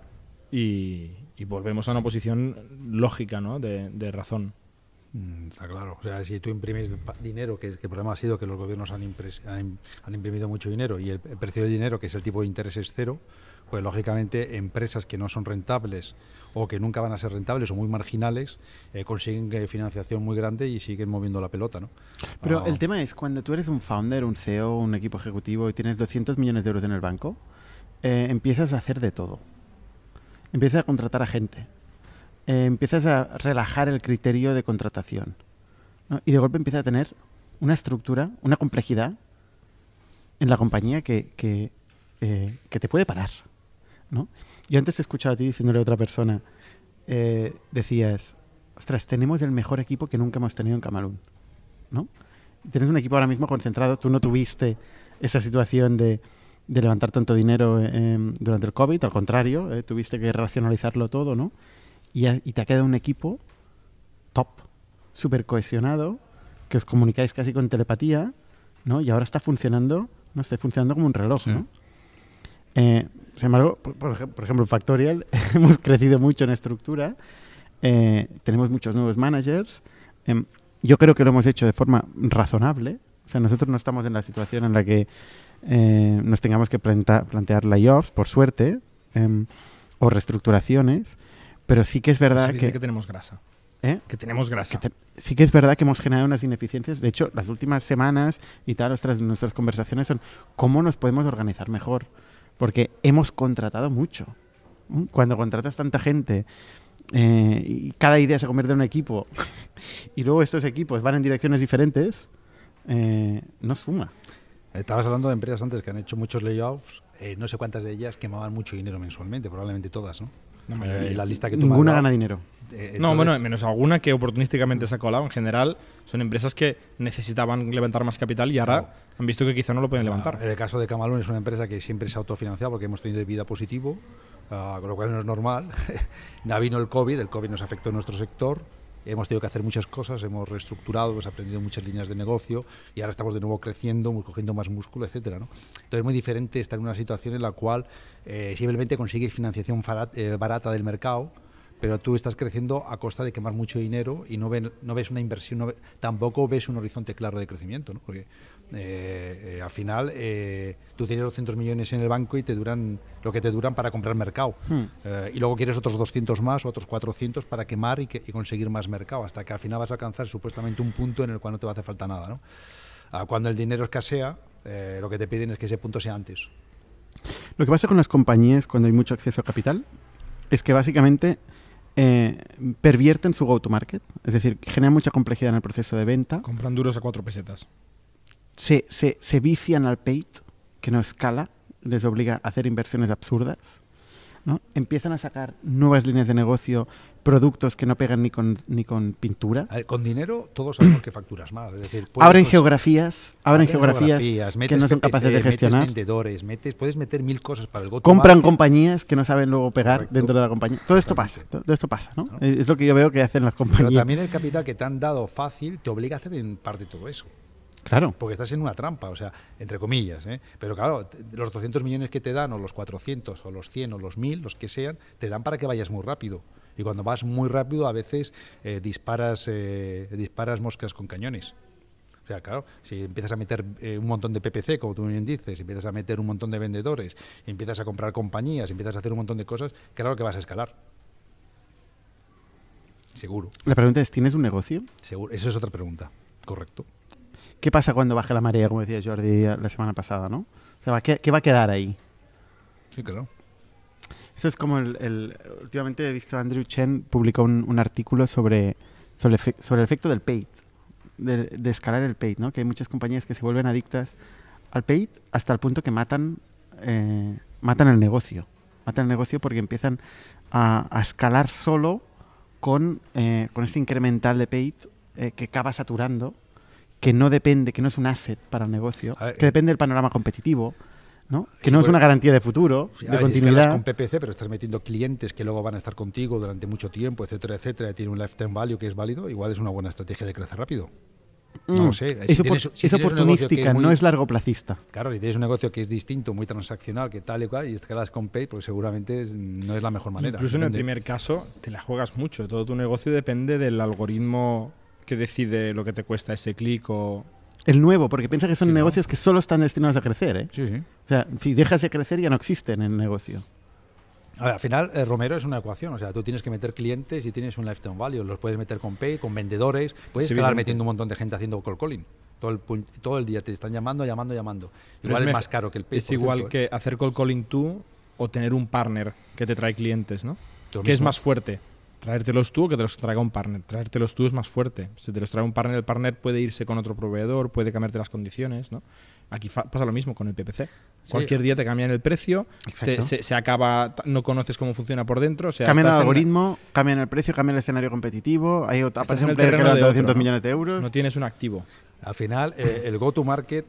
y, y volvemos a una posición lógica, ¿no? De, de razón. Mm, Está claro. O sea, si tú imprimes dinero, que, que el problema ha sido que los gobiernos han, impres- han, im- han imprimido mucho dinero y el, el precio del dinero, que es el tipo de interés, es cero, pues lógicamente empresas que no son rentables o que nunca van a ser rentables o muy marginales eh, consiguen eh, financiación muy grande y siguen moviendo la pelota, ¿no? Pero Ah, el tema es, cuando tú eres un founder, un CEO, un equipo ejecutivo y tienes 200 millones de euros en el banco, eh, empiezas a hacer de todo. Empiezas a contratar a gente. Eh, empiezas a relajar el criterio de contratación. Y de golpe empieza a tener una estructura, una complejidad en la compañía que, que, eh, te puede parar. ¿no? Yo antes he escuchado a ti diciéndole a otra persona, decías, ostras, tenemos el mejor equipo que nunca hemos tenido en Camalún. ¿no? Tienes un equipo ahora mismo concentrado, tú no tuviste esa situación de, de levantar tanto dinero eh, durante el COVID, al contrario, eh, tuviste que racionalizarlo todo, ¿no? Y, ha- y te ha quedado un equipo top, súper cohesionado, que os comunicáis casi con telepatía, ¿no? Y ahora está funcionando, no está funcionando como un reloj, Sí. ¿no? Eh, sin embargo, por, por ejemplo, en Factorial [LAUGHS] hemos crecido mucho en estructura, eh, tenemos muchos nuevos managers. em, yo creo que lo hemos hecho de forma razonable. O sea, nosotros no estamos en la situación en la que eh, nos tengamos que planta- plantear layoffs, por suerte, em, o reestructuraciones, pero sí que es verdad que, que tenemos grasa. ¿eh? Que tenemos grasa. que te- sí que es verdad que hemos generado unas ineficiencias. De hecho, las últimas semanas y tal, ostras, nuestras conversaciones son cómo nos podemos organizar mejor. Porque hemos contratado mucho. ¿Mm? Cuando contratas tanta gente eh, y cada idea se convierte en un equipo [LAUGHS] y luego estos equipos van en direcciones diferentes, eh, no suma. Estabas hablando de empresas antes que han hecho muchos layoffs, eh, no sé cuántas de ellas quemaban mucho dinero mensualmente, probablemente todas, ¿no? La mayoría. Eh, la lista que tú Ninguna gana dinero. eh, No, bueno, menos alguna que oportunísticamente se ha colado. En general, son empresas que necesitaban levantar más capital y ahora Claro. han visto que quizá no lo pueden levantar. En el caso de Camalún es una empresa que siempre se ha autofinanciado porque hemos tenido vida positivo, ah, con lo cual no es normal. [LAUGHS] vino el COVID, el COVID nos afectó en nuestro sector, hemos tenido que hacer muchas cosas, hemos reestructurado, hemos aprendido muchas líneas de negocio y ahora estamos de nuevo creciendo, cogiendo más músculo, etcétera. ¿no? Entonces es muy diferente estar en una situación en la cual eh, simplemente consigues financiación eh, barata del mercado pero tú estás creciendo a costa de quemar mucho dinero y no, ven- no ves una inversión, tampoco ves un horizonte claro de crecimiento, ¿no? Eh, eh, al final eh, tú tienes 200 millones en el banco y te duran lo que te duran para comprar mercado. Hmm. Eh, y luego quieres otros 200 más, otros 400 para quemar y, que- y conseguir más mercado, hasta que al final vas a alcanzar supuestamente un punto en el cual no te va a hacer falta nada. ¿no? Ah, cuando el dinero escasea, eh, lo que te piden es que ese punto sea antes. Lo que pasa con las compañías cuando hay mucho acceso a capital es que básicamente eh, pervierten su go-to-market, es decir, generan mucha complejidad en el proceso de venta, Compran duros a cuatro pesetas. Se, se, se vician al paid, que no escala, les obliga a hacer inversiones absurdas, ¿no? empiezan a sacar nuevas líneas de negocio, productos que no pegan ni con, ni con pintura, ver, con dinero todos sabemos que facturas más. Es decir, abren cons- geografías, abren geografías que metes no son PPC, capaces de metes gestionar. vendedores, metes, puedes meter mil cosas para el compran compañías que no saben luego pegar Correcto. dentro de la compañía. Todo esto pasa, todo esto pasa, ¿no? ¿No? Es lo que yo veo que hacen las Pero compañías. también el capital que te han dado fácil te obliga a hacer en parte todo eso. Claro. Porque estás en una trampa, o sea, entre comillas. ¿eh? Pero claro, los 200 millones que te dan, o los 400, o los 100, o los 1000, los que sean, te dan para que vayas muy rápido. Y cuando vas muy rápido, a veces eh, disparas, eh, disparas moscas con cañones. O sea, claro, si empiezas a meter eh, un montón de PPC, como tú bien dices, empiezas a meter un montón de vendedores, empiezas a comprar compañías, empiezas a hacer un montón de cosas, claro que vas a escalar. Seguro, La pregunta es, ¿tienes un negocio? seguro. Esa es otra pregunta. Correcto. ¿Qué pasa cuando baje la marea, como decía Jordi la semana pasada, no? O sea, ¿qué, qué va a quedar ahí? Sí, claro. Eso es como el, el- Últimamente he visto Andrew Chen publicó un, un artículo sobre sobre, el efe- sobre el efecto del paid, de, de escalar el paid, ¿no? Que hay muchas compañías que se vuelven adictas al paid hasta el punto que matan, eh, matan el negocio. Matan el negocio porque empiezan a, a escalar solo con, eh, con este incremental de paid eh, que acaba saturando, que no depende, que no es un asset para el negocio, ver, que eh, depende del panorama competitivo, ¿no? Que Sí, no es bueno. una garantía de futuro, Sí, de ver, si escalas continuidad. con PPC, pero estás metiendo clientes que luego van a estar contigo durante mucho tiempo, etcétera, etcétera, y tiene un lifetime value que es válido, igual es una buena estrategia de crecer rápido. No lo Mm, sé. Es, Si opor- tienes- si es tienes que oportunística, es muy- no es largo placista. Claro, si tienes un negocio que es distinto, muy transaccional, que tal y cual, y escalas con Pay, pues seguramente es- no es la mejor manera. Incluso en el primer caso te la juegas mucho. Todo tu negocio depende del algoritmo que decide lo que te cuesta ese clic o... El nuevo, porque piensa que son Sí, ¿no? negocios que solo están destinados a crecer. ¿eh? Sí, sí. O sea, si dejas de crecer ya no existen en el negocio. A ver, al final, eh, Romero es una ecuación. O sea, tú tienes que meter clientes y tienes un lifetime value. Los puedes meter con Pay, con vendedores. Puedes evidente. metiendo un montón de gente haciendo call calling. Todo el, todo el día te están llamando, llamando, llamando. Pero Igual es, más caro que el Pay. Es igual cierto, ¿eh? que hacer call calling tú o tener un partner que te trae clientes, ¿no? Lo ¿Qué es más fuerte? ¿Traértelos tú o que te los traiga un partner? Traértelos tú es más fuerte. Si te los trae un partner, el partner puede irse con otro proveedor, puede cambiarte las condiciones, ¿no? Aquí pasa lo mismo con el PPC. Cualquier día te cambian el precio, te- se, se acaba, no conoces cómo funciona por dentro. O sea, cambian el estás en- algoritmo, cambian el precio, cambian el escenario competitivo. Hay otra, Estás en el que terreno de levanta otro, 200 ¿no? millones de euros. No tienes un activo. Al final, eh, el go-to-market,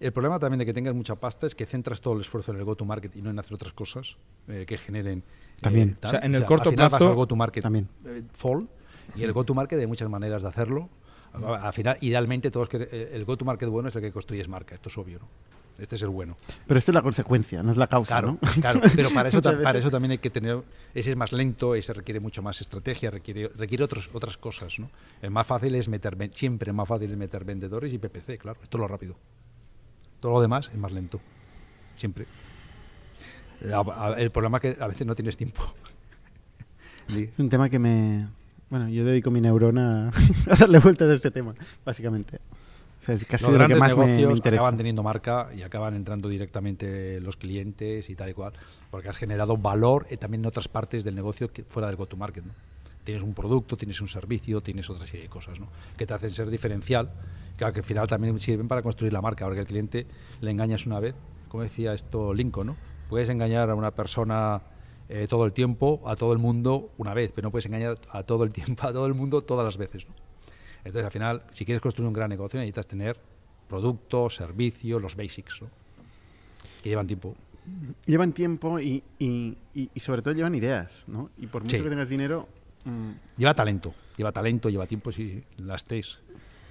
el problema también de que tengas mucha pasta es que centras todo el esfuerzo en el go-to-market y no en hacer otras cosas eh, que generen. eh, También. O sea, en el al corto final vas plazo- al go-to-market También. eh, fall y el go-to-market hay muchas maneras de hacerlo. A- Al final, idealmente, todos que, eh, el go-to-market bueno es el que construyes marca. Esto es obvio, ¿no? Este es el bueno. Pero esto es la consecuencia, no es la causa, Claro, ¿no? [LAUGHS] claro. Pero para eso, [LAUGHS] para eso también hay que tener. Ese es más lento, ese requiere mucho más estrategia, requiere, requiere otros, otras cosas. ¿no? El más fácil es meter. Siempre más fácil es meter vendedores y PPC, claro. Esto es lo rápido. Todo lo demás es más lento. Siempre. La- a- El problema es que a veces no tienes tiempo. [LAUGHS] Es un tema que me... Bueno, yo dedico mi neurona a [LAUGHS] darle vueltas a este tema, básicamente. O sea, es casi los de lo que grandes más me- me, negocios interesa. acaban teniendo marca y acaban entrando directamente los clientes y tal y cual, porque has generado valor eh, también en otras partes del negocio que fuera del go-to-market. ¿no? Tienes un producto, tienes un servicio, tienes otra serie de cosas ¿no? que te hacen ser diferencial, que, que al final también sirven para construir la marca. Ahora que el cliente le engañas una vez, como decía esto Lincoln, ¿no? puedes engañar a una persona eh, todo el tiempo, a todo el mundo una vez, pero no puedes engañar a todo el [LAUGHS] tiempo, a todo el mundo todas las veces. ¿no? Entonces, al final, si quieres construir un gran negocio, necesitas tener productos, servicios, los basics, ¿no? que llevan tiempo. Llevan tiempo y, y, y- y sobre todo llevan ideas, ¿no? Y por mucho Sí. que tengas dinero... mm, Lleva talento, lleva talento, lleva tiempo, sí, las T's.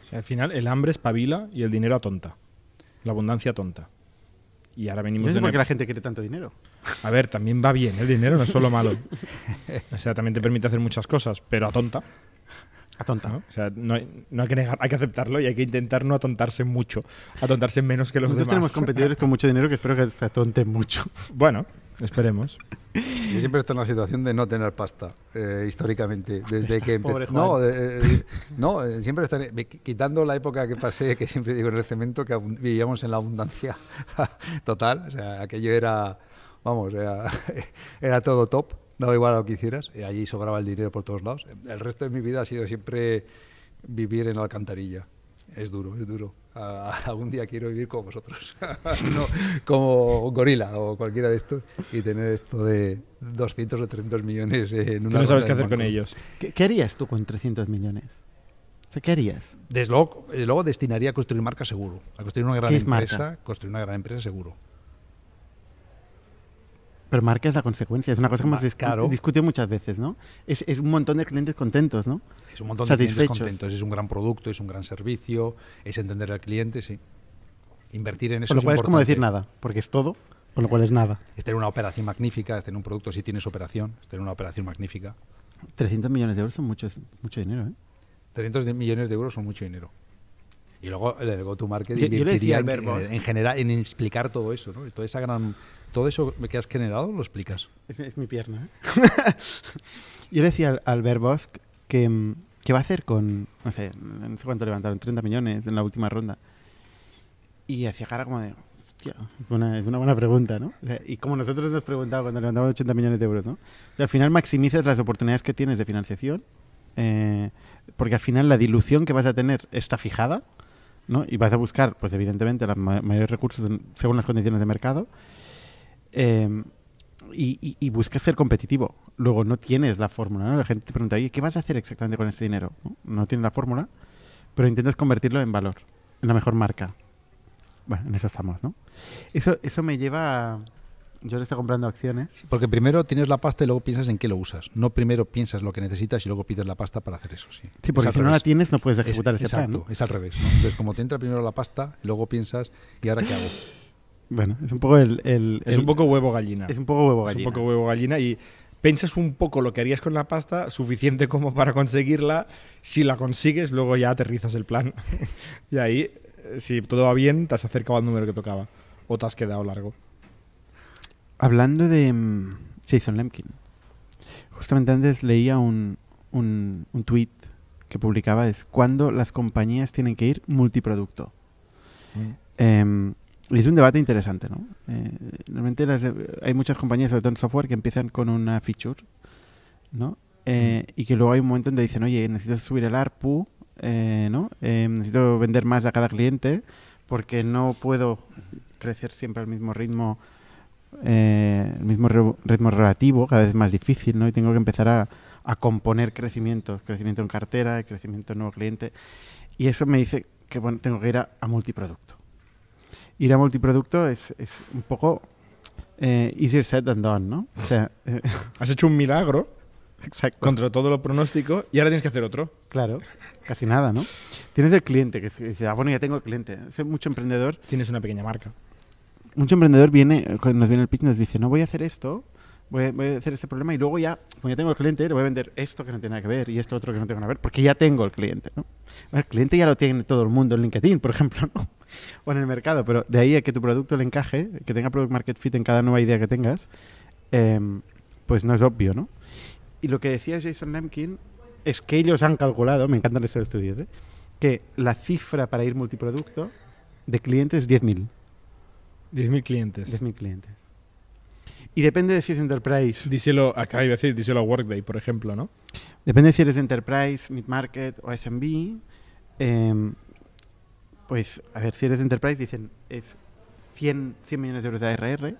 Sea, al final, el hambre espabila y el dinero atonta. La abundancia tonta. Y ahora yo venimos no sé de por qué la gente quiere tanto dinero. A ver, también va bien el dinero, no es solo malo. [LAUGHS] O sea, también te permite hacer muchas cosas, pero atonta. A tonta. ¿no? O sea, no hay, no hay que negar, hay que aceptarlo y hay que intentar no atontarse mucho. Atontarse menos que los Nosotros demás. tenemos competidores con mucho dinero que espero que se atonten mucho. Bueno, esperemos. Yo siempre estoy en la situación de no tener pasta, eh, históricamente, desde que [LAUGHS] empecé. No, eh, no, eh, siempre me- quitando la época que pasé, que siempre digo en el cemento, que vivíamos en la abundancia [LAUGHS] total, o sea, aquello era, vamos, era, [LAUGHS] era todo top, daba igual a lo que hicieras, y allí sobraba el dinero por todos lados. El resto de mi vida ha sido siempre vivir en la alcantarilla. Es duro, es duro. Ah, algún día quiero vivir como vosotros, [LAUGHS] No, como un gorila o cualquiera de estos, y tener esto de 200 o 300 millones en una no sabes qué hacer con ellos. ¿Qué, qué harías tú con 300 millones? O sea, ¿qué harías? Desde luego, desde luego destinaría a construir marca seguro, a construir una gran ¿Qué es empresa, marca? construir una gran empresa seguro. Pero marca es la consecuencia, es una cosa que hemos claro. discutido muchas veces, ¿no? Es, es un montón de clientes contentos, ¿no? Es un montón de clientes contentos, es un gran producto, es un gran servicio, es entender al cliente, sí. Invertir en eso Con lo es cual es como decir nada, porque es todo, con lo cual es nada. Es tener una operación magnífica, es tener un producto si tienes operación, es tener una operación magnífica. 300 millones de euros son muchos, mucho dinero, ¿eh? 300 de millones de euros son mucho dinero. Y luego el go-to-market Yo- yo le invertiría decía en, Bosch- en general en explicar todo eso, ¿no? Toda esa gran, todo eso que has generado lo explicas. Es, es mi pierna, ¿eh? [LAUGHS] Yo le decía al Albert Bosch que, mm, que va a hacer con, no sé, no sé cuánto levantaron, 30 millones en la última ronda. Y hacía cara como de, hostia, es una, es una buena pregunta, ¿no? O sea, Y como nosotros nos preguntamos cuando levantamos 80 millones de euros, ¿no? O sea, al final maximizas las oportunidades que tienes de financiación Eh, porque al final la dilución que vas a tener está fijada, ¿no? Y vas a buscar, pues evidentemente, los ma- mayores recursos según las condiciones de mercado. Eh, y, y- y buscas ser competitivo. Luego no tienes la fórmula, ¿no? La gente te pregunta, oye, ¿qué vas a hacer exactamente con este dinero? No, no tienes la fórmula, pero intentas convertirlo en valor, en la mejor marca. Bueno, en eso estamos, ¿no? Eso, eso me lleva a... Yo le estoy comprando acciones. Porque primero tienes la pasta y luego piensas en qué lo usas. No primero piensas lo que necesitas y luego pides la pasta para hacer eso, sí. Porque si no la tienes no puedes Es- ejecutar ese exacto, plan. ¿no? es al revés. ¿no? Entonces, como te entra primero la pasta, y luego piensas, ¿y ahora qué hago? Bueno, es un poco el... el- Es el- un poco huevo gallina. Es un poco huevo Es gallina. un poco huevo gallina y piensas un poco lo que harías con la pasta, suficiente como para conseguirla. Si la consigues, luego ya aterrizas el plan. [LAUGHS] y ahí, eh, si todo va bien, te has acercado al número que tocaba. O te has quedado largo. Hablando de mm, Jason Lemkin, justamente antes leía un, un, un tweet que publicaba es cuando las compañías tienen que ir multiproducto. Em, y es un debate interesante, ¿no? Eh, normalmente las de- hay muchas compañías, sobre todo en software, que empiezan con una feature, ¿no? Eh, Y que luego hay un momento donde dicen, oye, necesito subir el ARPU, eh, ¿no? Eh, necesito vender más a cada cliente porque no puedo crecer siempre al mismo ritmo, eh, el mismo re- ritmo relativo, cada vez más difícil, ¿no? Y tengo que empezar a, a componer crecimiento, crecimiento en cartera, crecimiento en nuevo cliente. Y eso me dice que bueno, tengo que ir a, a multiproducto. Ir a multiproducto es, es un poco eh, easier said than done, ¿no? O sea, eh, Has hecho un milagro [LAUGHS] exacto. contra todo lo pronóstico y ahora tienes que hacer otro. Claro, casi nada, ¿no? Tienes el cliente que dice, ah, bueno, ya tengo el cliente. Sé mucho emprendedor Tienes una pequeña marca. mucho emprendedor viene, cuando nos viene el pitch, nos dice, no voy a hacer esto, voy a, voy a hacer este problema y luego ya, como ya tengo el cliente, le voy a vender esto que no tiene nada que ver y esto otro que no tiene nada que ver, porque ya tengo el cliente, ¿no? El cliente ya lo tiene todo el mundo en LinkedIn, por ejemplo, ¿no? [LAUGHS] O en el mercado, pero de ahí a que tu producto le encaje, que tenga product market fit en cada nueva idea que tengas, em, pues no es obvio, ¿no? Y lo que decía Jason Lemkin es que ellos han calculado, me encantan esos estudios, ¿eh? que la cifra para ir multiproducto de clientes es 10.000. 10.000 clientes. 10.000 clientes. Y depende de si es enterprise. Díselo, acá iba a decir, díselo a Workday, por ejemplo, ¿no? Depende si eres de enterprise, mid-market o SMB. em, pues, a ver, si eres de enterprise, dicen es 100, 100 millones de euros de ARR.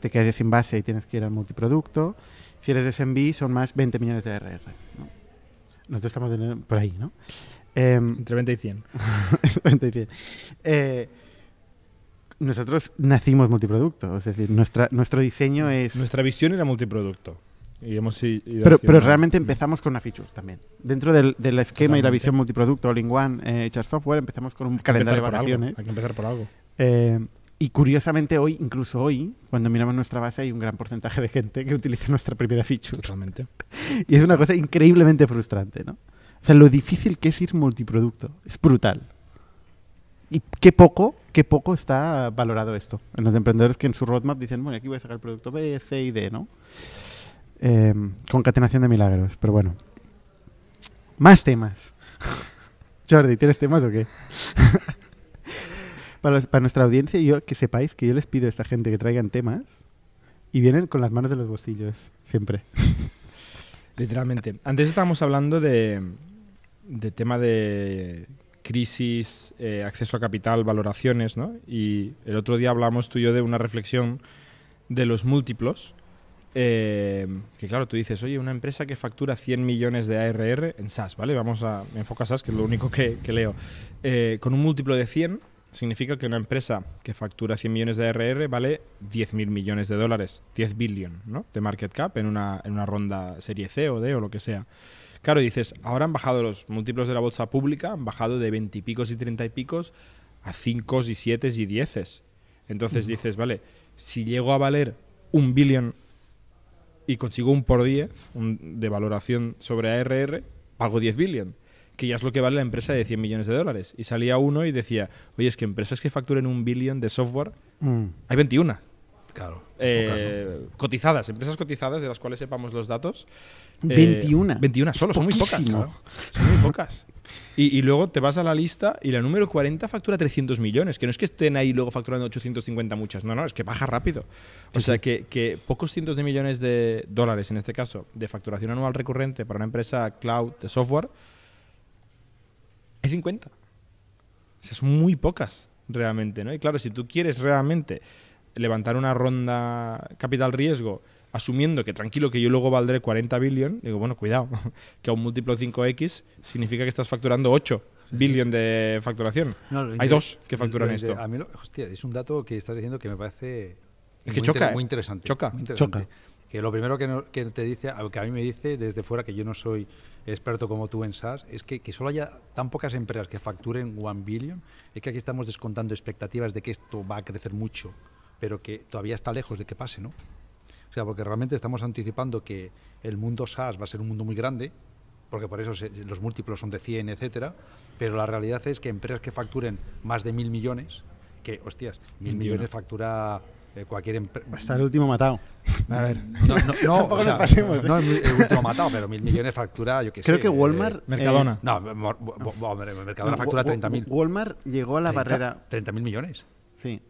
Te quedas sin base y tienes que ir al multiproducto. Si eres de SMB, son más 20 millones de ARR. ¿no? Nosotros estamos en- por ahí, ¿no? Em, [LAUGHS] Entre 20 y 100. 20 [LAUGHS] y 100. Eh, nosotros nacimos multiproducto, es decir, nuestra, nuestro diseño es... Nuestra visión era multiproducto. Y hemos i- ido Pero, realmente empezamos con una feature también. Dentro del, del esquema y la visión multiproducto all-in-one eh, HR Software, empezamos con un Hay calendario de vacaciones. Hay que empezar por algo. Eh, y curiosamente hoy, incluso hoy, cuando miramos nuestra base, hay un gran porcentaje de gente que utiliza nuestra primera feature. Totalmente. [LAUGHS] Y es una cosa increíblemente frustrante, ¿no? O sea, lo difícil que es ir multiproducto. Es brutal. Y qué poco, qué poco está valorado esto. En los emprendedores que en su roadmap dicen, bueno, aquí voy a sacar el producto B, C y D, ¿no? Eh, concatenación de milagros, pero bueno. Más temas. [LAUGHS] Jordi, ¿tienes temas o qué? [LAUGHS] para, nuestra audiencia, yo que sepáis que yo les pido a esta gente que traigan temas y vienen con las manos en los bolsillos, siempre. [LAUGHS] Literalmente. Antes estábamos hablando de, de tema de crisis, eh, acceso a capital, valoraciones, ¿no? Y el otro día hablamos tú y yo de una reflexión de los múltiplos. Eh, que claro, tú dices, oye, una empresa que factura 100 millones de ARR en SaaS, ¿vale? Vamos a, me enfoco a SaaS, que es lo único que, que leo. Eh, con un múltiplo de 100 significa que una empresa que factura 100 millones de ARR vale 10.000 millones de dólares, 10 billion, ¿no? De market cap en una, en una ronda serie C o D o lo que sea. Claro, dices, ahora han bajado los múltiplos de la bolsa pública, han bajado de 20 y picos y 30 y picos a 5 y 7 y 10. Entonces dices, vale, si llego a valer un billón y consigo un por 10 un- de valoración sobre ARR, pago 10 billion, que ya es lo que vale la empresa de 100 millones de dólares. Y salía uno y decía, oye, es que empresas que facturen un billón de software, Mm. hay 21. Claro. Eh, pocas, ¿no? Cotizadas, empresas cotizadas de las cuales sepamos los datos. Eh, 21. 21 solo, son muy pocas. Claro. Son muy pocas. Y, y luego te vas a la lista y la número 40 factura 300 millones. Que no es que estén ahí luego facturando 850 muchas. No, no, es que baja rápido. O sea, que, que pocos cientos de millones de dólares, en este caso, de facturación anual recurrente para una empresa cloud de software, hay 50. O sea, son muy pocas realmente, ¿no? Y claro, si tú quieres realmente levantar una ronda capital riesgo asumiendo que tranquilo que yo luego valdré 40 billion, digo, bueno, cuidado, [LAUGHS] que a un múltiplo 5x significa que estás facturando 8 billion de facturación. No, Hay dos que facturan esto. A mí, lo- hostia, es un dato que estás diciendo que me parece Es muy que choca, inter- ¿eh? muy interesante. Choca. muy interesante. Choca. Que lo primero que, no- que te dice, que a mí me dice desde fuera, que yo no soy experto como tú en SaaS, es que, que solo haya tan pocas empresas que facturen 1 billion, es que aquí estamos descontando expectativas de que esto va a crecer mucho, pero que todavía está lejos de que pase, ¿no? O sea, porque realmente estamos anticipando que el mundo SaaS va a ser un mundo muy grande, porque por eso se- los múltiplos son de 100, etcétera, pero la realidad es que empresas que facturen más de mil millones, que, hostias, mil 21. millones factura eh, cualquier empresa. Hasta el último matado. A ver, No, no, no, [LAUGHS] Tampoco o nos sea, pasemos, ¿eh? no es el último matado, pero mil millones factura, yo qué sé. Creo que eh, Walmart. Mercadona. eh, no, hombre, Mercadona no, factura Wa- 30.000. Walmart llegó a la barrera. 30.000 millones. Sí.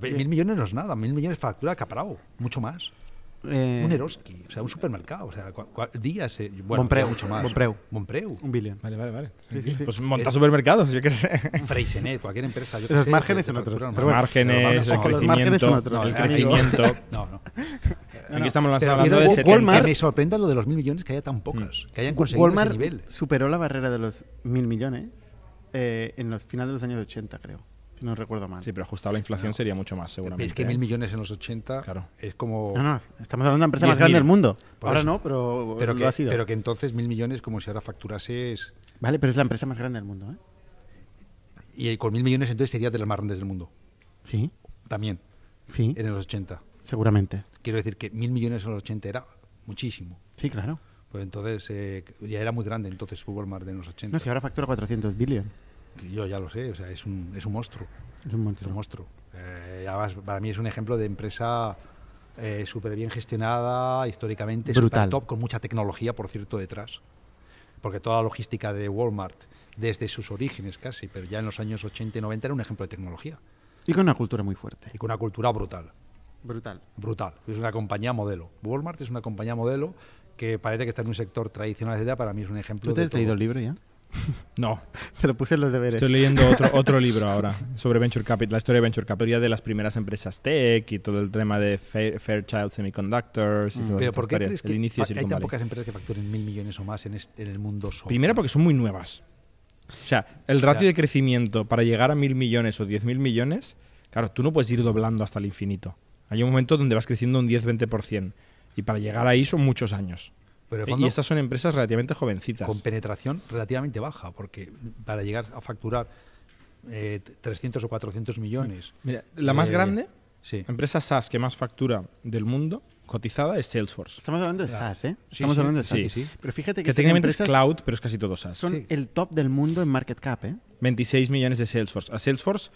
Mil millones no es nada, mil millones factura Caprao, mucho más. Eh, Un Eroski, o sea, un supermercado, o sea, días, eh, bueno, mucho más. Bonpreu. Bonpreu. Un billón. Vale, vale, vale. Sí, sí, sí. Pues monta Eh, supermercados, yo qué sé. Freysenet, cualquier empresa. Yo Los sé, márgenes que otros, bueno. Márgenes, vamos, los márgenes son otros. el No, crecimiento. No, no. Aquí estamos hablando de Wa- 70. Walmart- Que me sorprenda lo de los mil millones que haya tan pocas, que hayan conseguido Walmart ese nivel. superó la barrera de los mil millones eh, en los finales de los años 80, creo. Si no recuerdo mal. Sí, pero ajustado a la inflación sería mucho más, seguramente. Es que ¿eh? mil millones en los 80 Claro. es como... No, no, estamos hablando de la empresa más 10.000. grande del mundo. Por Ahora eso. no, pero, pero, lo que, ha sido. pero que entonces mil millones como si ahora facturases... Vale, pero es la empresa más grande del mundo, ¿eh? Y con mil millones entonces sería de las más grandes del mundo. Sí, También, sí, en los 80. seguramente. Quiero decir que mil millones en los 80 era muchísimo. Sí, claro. Pues entonces eh, ya era muy grande entonces Walmart en los 80. No, si ahora factura 400 billion. Yo ya lo sé, o sea, es un, es un monstruo. Es un Es un monstruo. Eh, además, para mí es un ejemplo de empresa eh, súper bien gestionada, históricamente, Brutal. súper top, con mucha tecnología, por cierto, detrás. Porque toda la logística de Walmart, desde sus orígenes casi, pero ya en los años 80 y 90 era un ejemplo de tecnología. Y con una cultura muy fuerte. Y con una cultura brutal. Brutal. Brutal. Es una compañía modelo. Walmart es una compañía modelo que parece que está en un sector tradicional, etcétera, para mí es un ejemplo ¿Tú te de has leído todo. el libro ya? [LAUGHS] No, Te lo puse en los deberes. estoy leyendo otro, [LAUGHS] otro libro ahora sobre Venture Capital, la historia de Venture Capital, ya de las primeras empresas tech y todo el tema de Fair- Fairchild Semiconductors y Mm. todas Pero ¿por qué crees el que inicio hay tan pocas empresas que facturen mil millones o más en, este- en el mundo software? Primero porque son muy nuevas. O sea, el ratio de crecimiento para llegar a mil millones o diez mil millones, claro, tú no puedes ir doblando hasta el infinito. Hay un momento donde vas creciendo un 10-20%. Y para llegar ahí son muchos años. Pero y estas son empresas relativamente jovencitas. con penetración relativamente baja, porque para llegar a facturar eh, 300 o 400 millones. Mira, la más eh, grande, Sí. empresa SaaS que más factura del mundo, cotizada, es Salesforce. Estamos hablando de. SaaS, ¿eh? Estamos sí, hablando de SaaS. sí. Pero fíjate que, Que técnicamente es cloud, pero es casi todo SaaS. son Sí. el top del mundo en market cap, ¿eh? 26 millones de Salesforce. ¿A Salesforce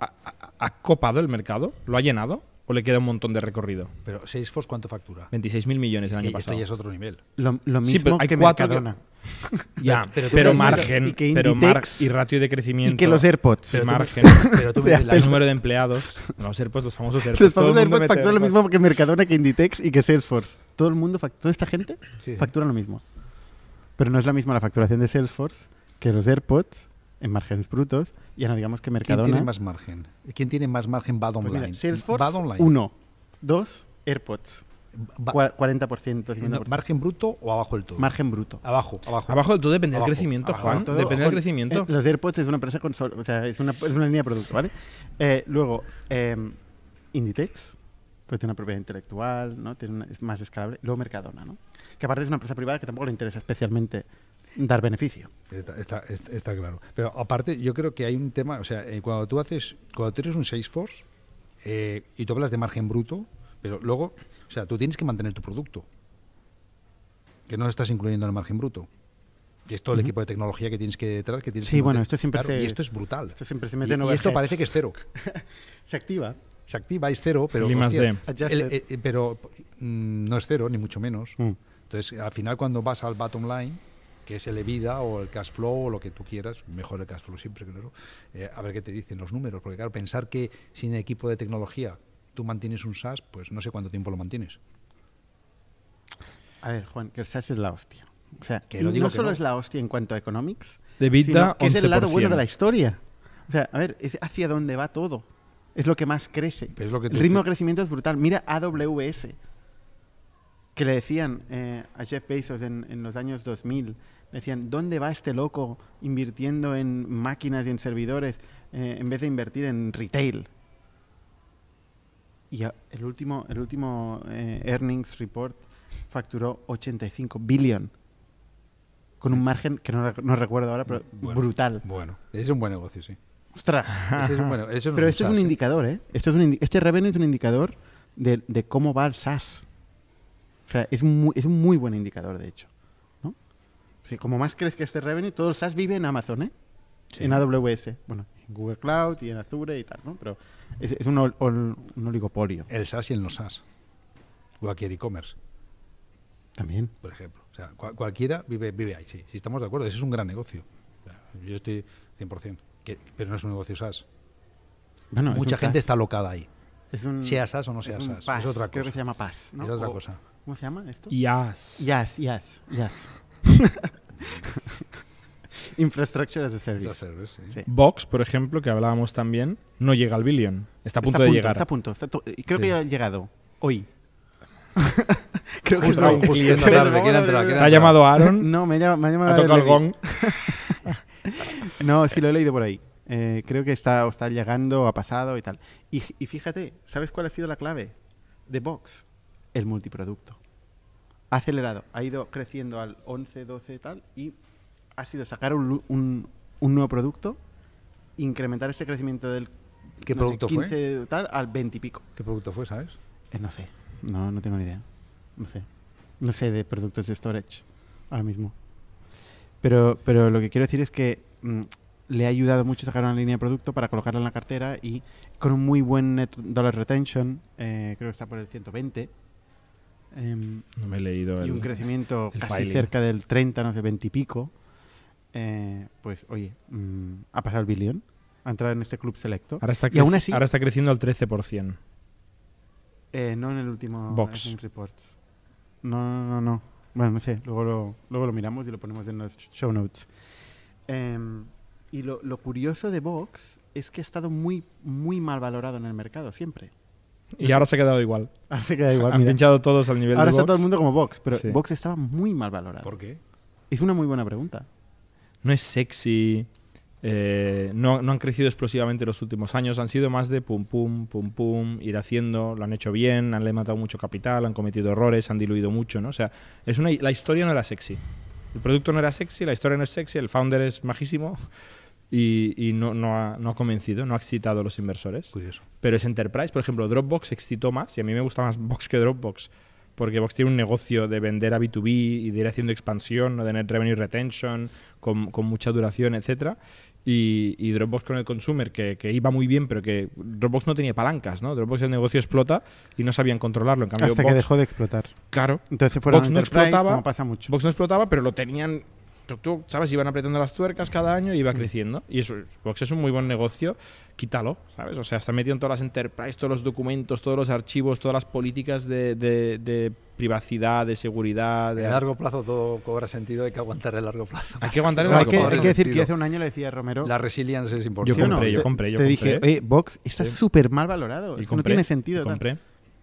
ha, ha- ha copado el mercado? ¿Lo ha llenado? ¿O le queda un montón de recorrido? Pero Salesforce, ¿cuánto factura? 26 mil millones el Que año esto pasado. ya es otro nivel. Lo, lo Sí, mismo pero hay que cuatro que- Mercadona. [LAUGHS] Ya, pero pero, ves- margen, y que pero mar- Inditex- y ratio de crecimiento. Y que los AirPods. Pero margen, Pero tú ves la- [LAUGHS] el número de empleados, los AirPods, los famosos AirPods. Los famosos AirPods facturan lo mismo que Mercadona, que Inditex y que Salesforce. Todo el mundo, toda esta gente Sí. factura lo mismo. Pero no es la misma la facturación de Salesforce que los AirPods en márgenes brutos. Y ahora digamos que ¿Quién Mercadona... tiene más margen? ¿Quién tiene más margen bad Pues online? mira, Salesforce, Bad online. 1. 2. AirPods. Ba- Cua- 40%, 50%. no, ¿Margen bruto o abajo del todo? Margen bruto. Abajo, abajo. Abajo del todo depende del crecimiento, abajo, Juan. Todo depende del crecimiento. eh, los AirPods es una empresa con sol- o sea, es una, es una línea de producto, ¿vale? Eh, luego, eh, Inditex, pues tiene una propiedad intelectual, ¿no? Tiene una- es más escalable. Luego Mercadona, ¿no? Que aparte es una empresa privada que tampoco le interesa especialmente dar beneficio. Está, está- está- está claro. Pero aparte, yo creo que hay un tema, o sea, eh, cuando tú haces, cuando tú eres un Salesforce eh, y tú hablas de margen bruto, pero luego, o sea, tú tienes que mantener tu producto, que no lo estás incluyendo en el margen bruto. Y es todo el equipo de tecnología que tienes que detrás, que tienes Sí, que bueno, esto siempre Claro, se- Y esto es brutal. Esto siempre se Y, mete en y esto parece que es cero. [LAUGHS] Se activa. Se activa, es cero, pero, El hostia, D. Adjusted. el- eh, eh, pero mm, no es cero, ni mucho menos. Mm. Entonces, al final, cuando vas al bottom line, que es el EBITDA o el cash flow o lo que tú quieras, mejor el cash flow siempre, claro. Eh, a ver qué te dicen los números, porque claro, pensar que sin equipo de tecnología tú mantienes un SaaS, pues no sé cuánto tiempo lo mantienes. A ver, Juan, que el SaaS es la hostia. O sea, Que no y digo no que solo no. es la hostia en cuanto a economics, De EBITDA, sino que es el lado bueno de la 11%. historia. O sea, a ver, es hacia dónde va todo. Es lo que más crece. Es lo que El ritmo de crecimiento es brutal. Mira AWS, que le decían eh, a Jeff Bezos en, en los años 2000, le decían, ¿dónde va este loco invirtiendo en máquinas y en servidores eh, en vez de invertir en retail? Y el último, el último eh, earnings report facturó 85 billion con un margen que no, no recuerdo ahora, pero Bueno. brutal. Bueno, ese es un buen negocio, sí. ¡Ostras! Ese es un buen, eso no Pero esto es un ¿eh? indicador, ¿eh? Esto es un este revenue es un indicador de, de cómo va el SaaS. O sea, es, muy, es un muy buen indicador, de hecho. Sí, como más crees que este revenue, todo el SaaS vive en Amazon, ¿eh? Sí. En AWS. Bueno, en Google Cloud y en Azure y tal, ¿no? Pero es, es un, ol- ol- un oligopolio El SaaS y el no SaaS. Cualquier e-commerce, también. por ejemplo. O sea, cual- cualquiera vive, vive ahí, sí. Si estamos de acuerdo, ese es un gran negocio. O sea, yo estoy 100%. Que, pero no es un negocio SaaS. Bueno, Mucha gente SaaS. está alocada ahí. Es un, sea SaaS o no sea es un SaaS, es otra Creo que cosa. se llama PaaS, ¿no? Es otra O- cosa. ¿Cómo se llama esto? IaaS. Yes, yes, yes. [LAUGHS] Infrastructure as a service. Esa service, sí. Sí. Vox, por ejemplo, que hablábamos también, no llega al billion. Está a punto está de llegar. Está a punto. está creo Sí. que ya ha llegado. Hoy. [LAUGHS] creo que Justo, es hoy. justo, ¿quién entra Pero tarde? vamos ¿Quién a entra? ver- ¿Quién ¿Te ha llamado Aaron? [LAUGHS] No, me me ha llamado ¿Ha tocado el gong? No, sí lo he leído por ahí. Eh, creo que está, o está llegando, ha pasado y tal. Y, y fíjate, ¿sabes cuál ha sido la clave de Vox? El multiproducto. Ha acelerado, ha ido creciendo al 11, 12 y tal, y ha sido sacar un, un- un nuevo producto, incrementar este crecimiento del ¿Qué no sé, producto fue? 15 tal al 20 y pico. ¿Qué producto fue, sabes? Eh, no sé, no, no tengo ni idea. No sé. No sé de productos de storage ahora mismo. Pero, pero lo que quiero decir es que mm, le ha ayudado mucho sacar una línea de producto para colocarla en la cartera y con un muy buen net dollar retention, eh, creo que está por el 120, em, No leído y un crecimiento el casi filing. cerca del 30, no sé, 20 y pico, eh, pues oye, mm, ha pasado el billón, ha entrado en este club selecto. Ahora está, y aún así, ahora está creciendo al 13%. Eh, no en el último. Earnings Reports. No, no, no, no. Bueno, no sé. Luego lo, luego lo miramos y lo ponemos en los show notes. Em, y lo, lo curioso de Vox es que ha estado muy, muy mal valorado en el mercado, siempre. Y ahora se ha quedado igual. [LAUGHS] Ahora se queda igual. Han mira. pinchado todos al nivel Ahora de está Vox. todo el mundo como Vox, pero Sí. Vox estaba muy mal valorado. ¿Por qué? Es una muy buena pregunta. No es sexy. eh, no, no han crecido explosivamente los últimos años. Han sido más de pum, pum, pum, pum, ir haciendo. Lo han hecho bien, han le matado mucho capital, han cometido errores, han diluido mucho. ¿no? O sea, es una, la historia no era sexy. El producto no era sexy, la historia no es sexy, el founder es majísimo y, y no, no, ha, no ha convencido, no ha excitado a los inversores. Curioso. pero es Enterprise. Por ejemplo, Dropbox excitó más y a mí me gusta más Box que Dropbox. Porque Box tiene un negocio de vender a B2B y de ir haciendo expansión, ¿no? de net revenue retention, con, con mucha duración, etcétera. Y, y Dropbox con el consumer, que, que iba muy bien, pero que Dropbox no tenía palancas, ¿no? Dropbox el negocio explota y no sabían controlarlo. En cambio, Hasta Box, que dejó de explotar. claro, Entonces fueron Vox a no explotaba. como pasa mucho. Vox no explotaba, pero lo tenían. Tú- ¿Sabes? Iban apretando las tuercas cada año y iba creciendo. Y eso, Vox es un muy buen negocio. Quítalo, ¿sabes? O sea, está metido en todas las enterprise, todos los documentos, todos los archivos, todas las políticas de, de- de privacidad, de seguridad. De En largo plazo todo cobra sentido, hay que aguantar el largo plazo. Hay que aguantar el hay largo que, plazo. hay Corre que decir sentido. que hace un año le decía a Romero. La resilience es Yo importante. ¿sí o no? compré, yo Te- compré, yo Te compré. dije, oye, Vox está Sí. súper mal valorado. Y que no compré, tiene y sentido. tal.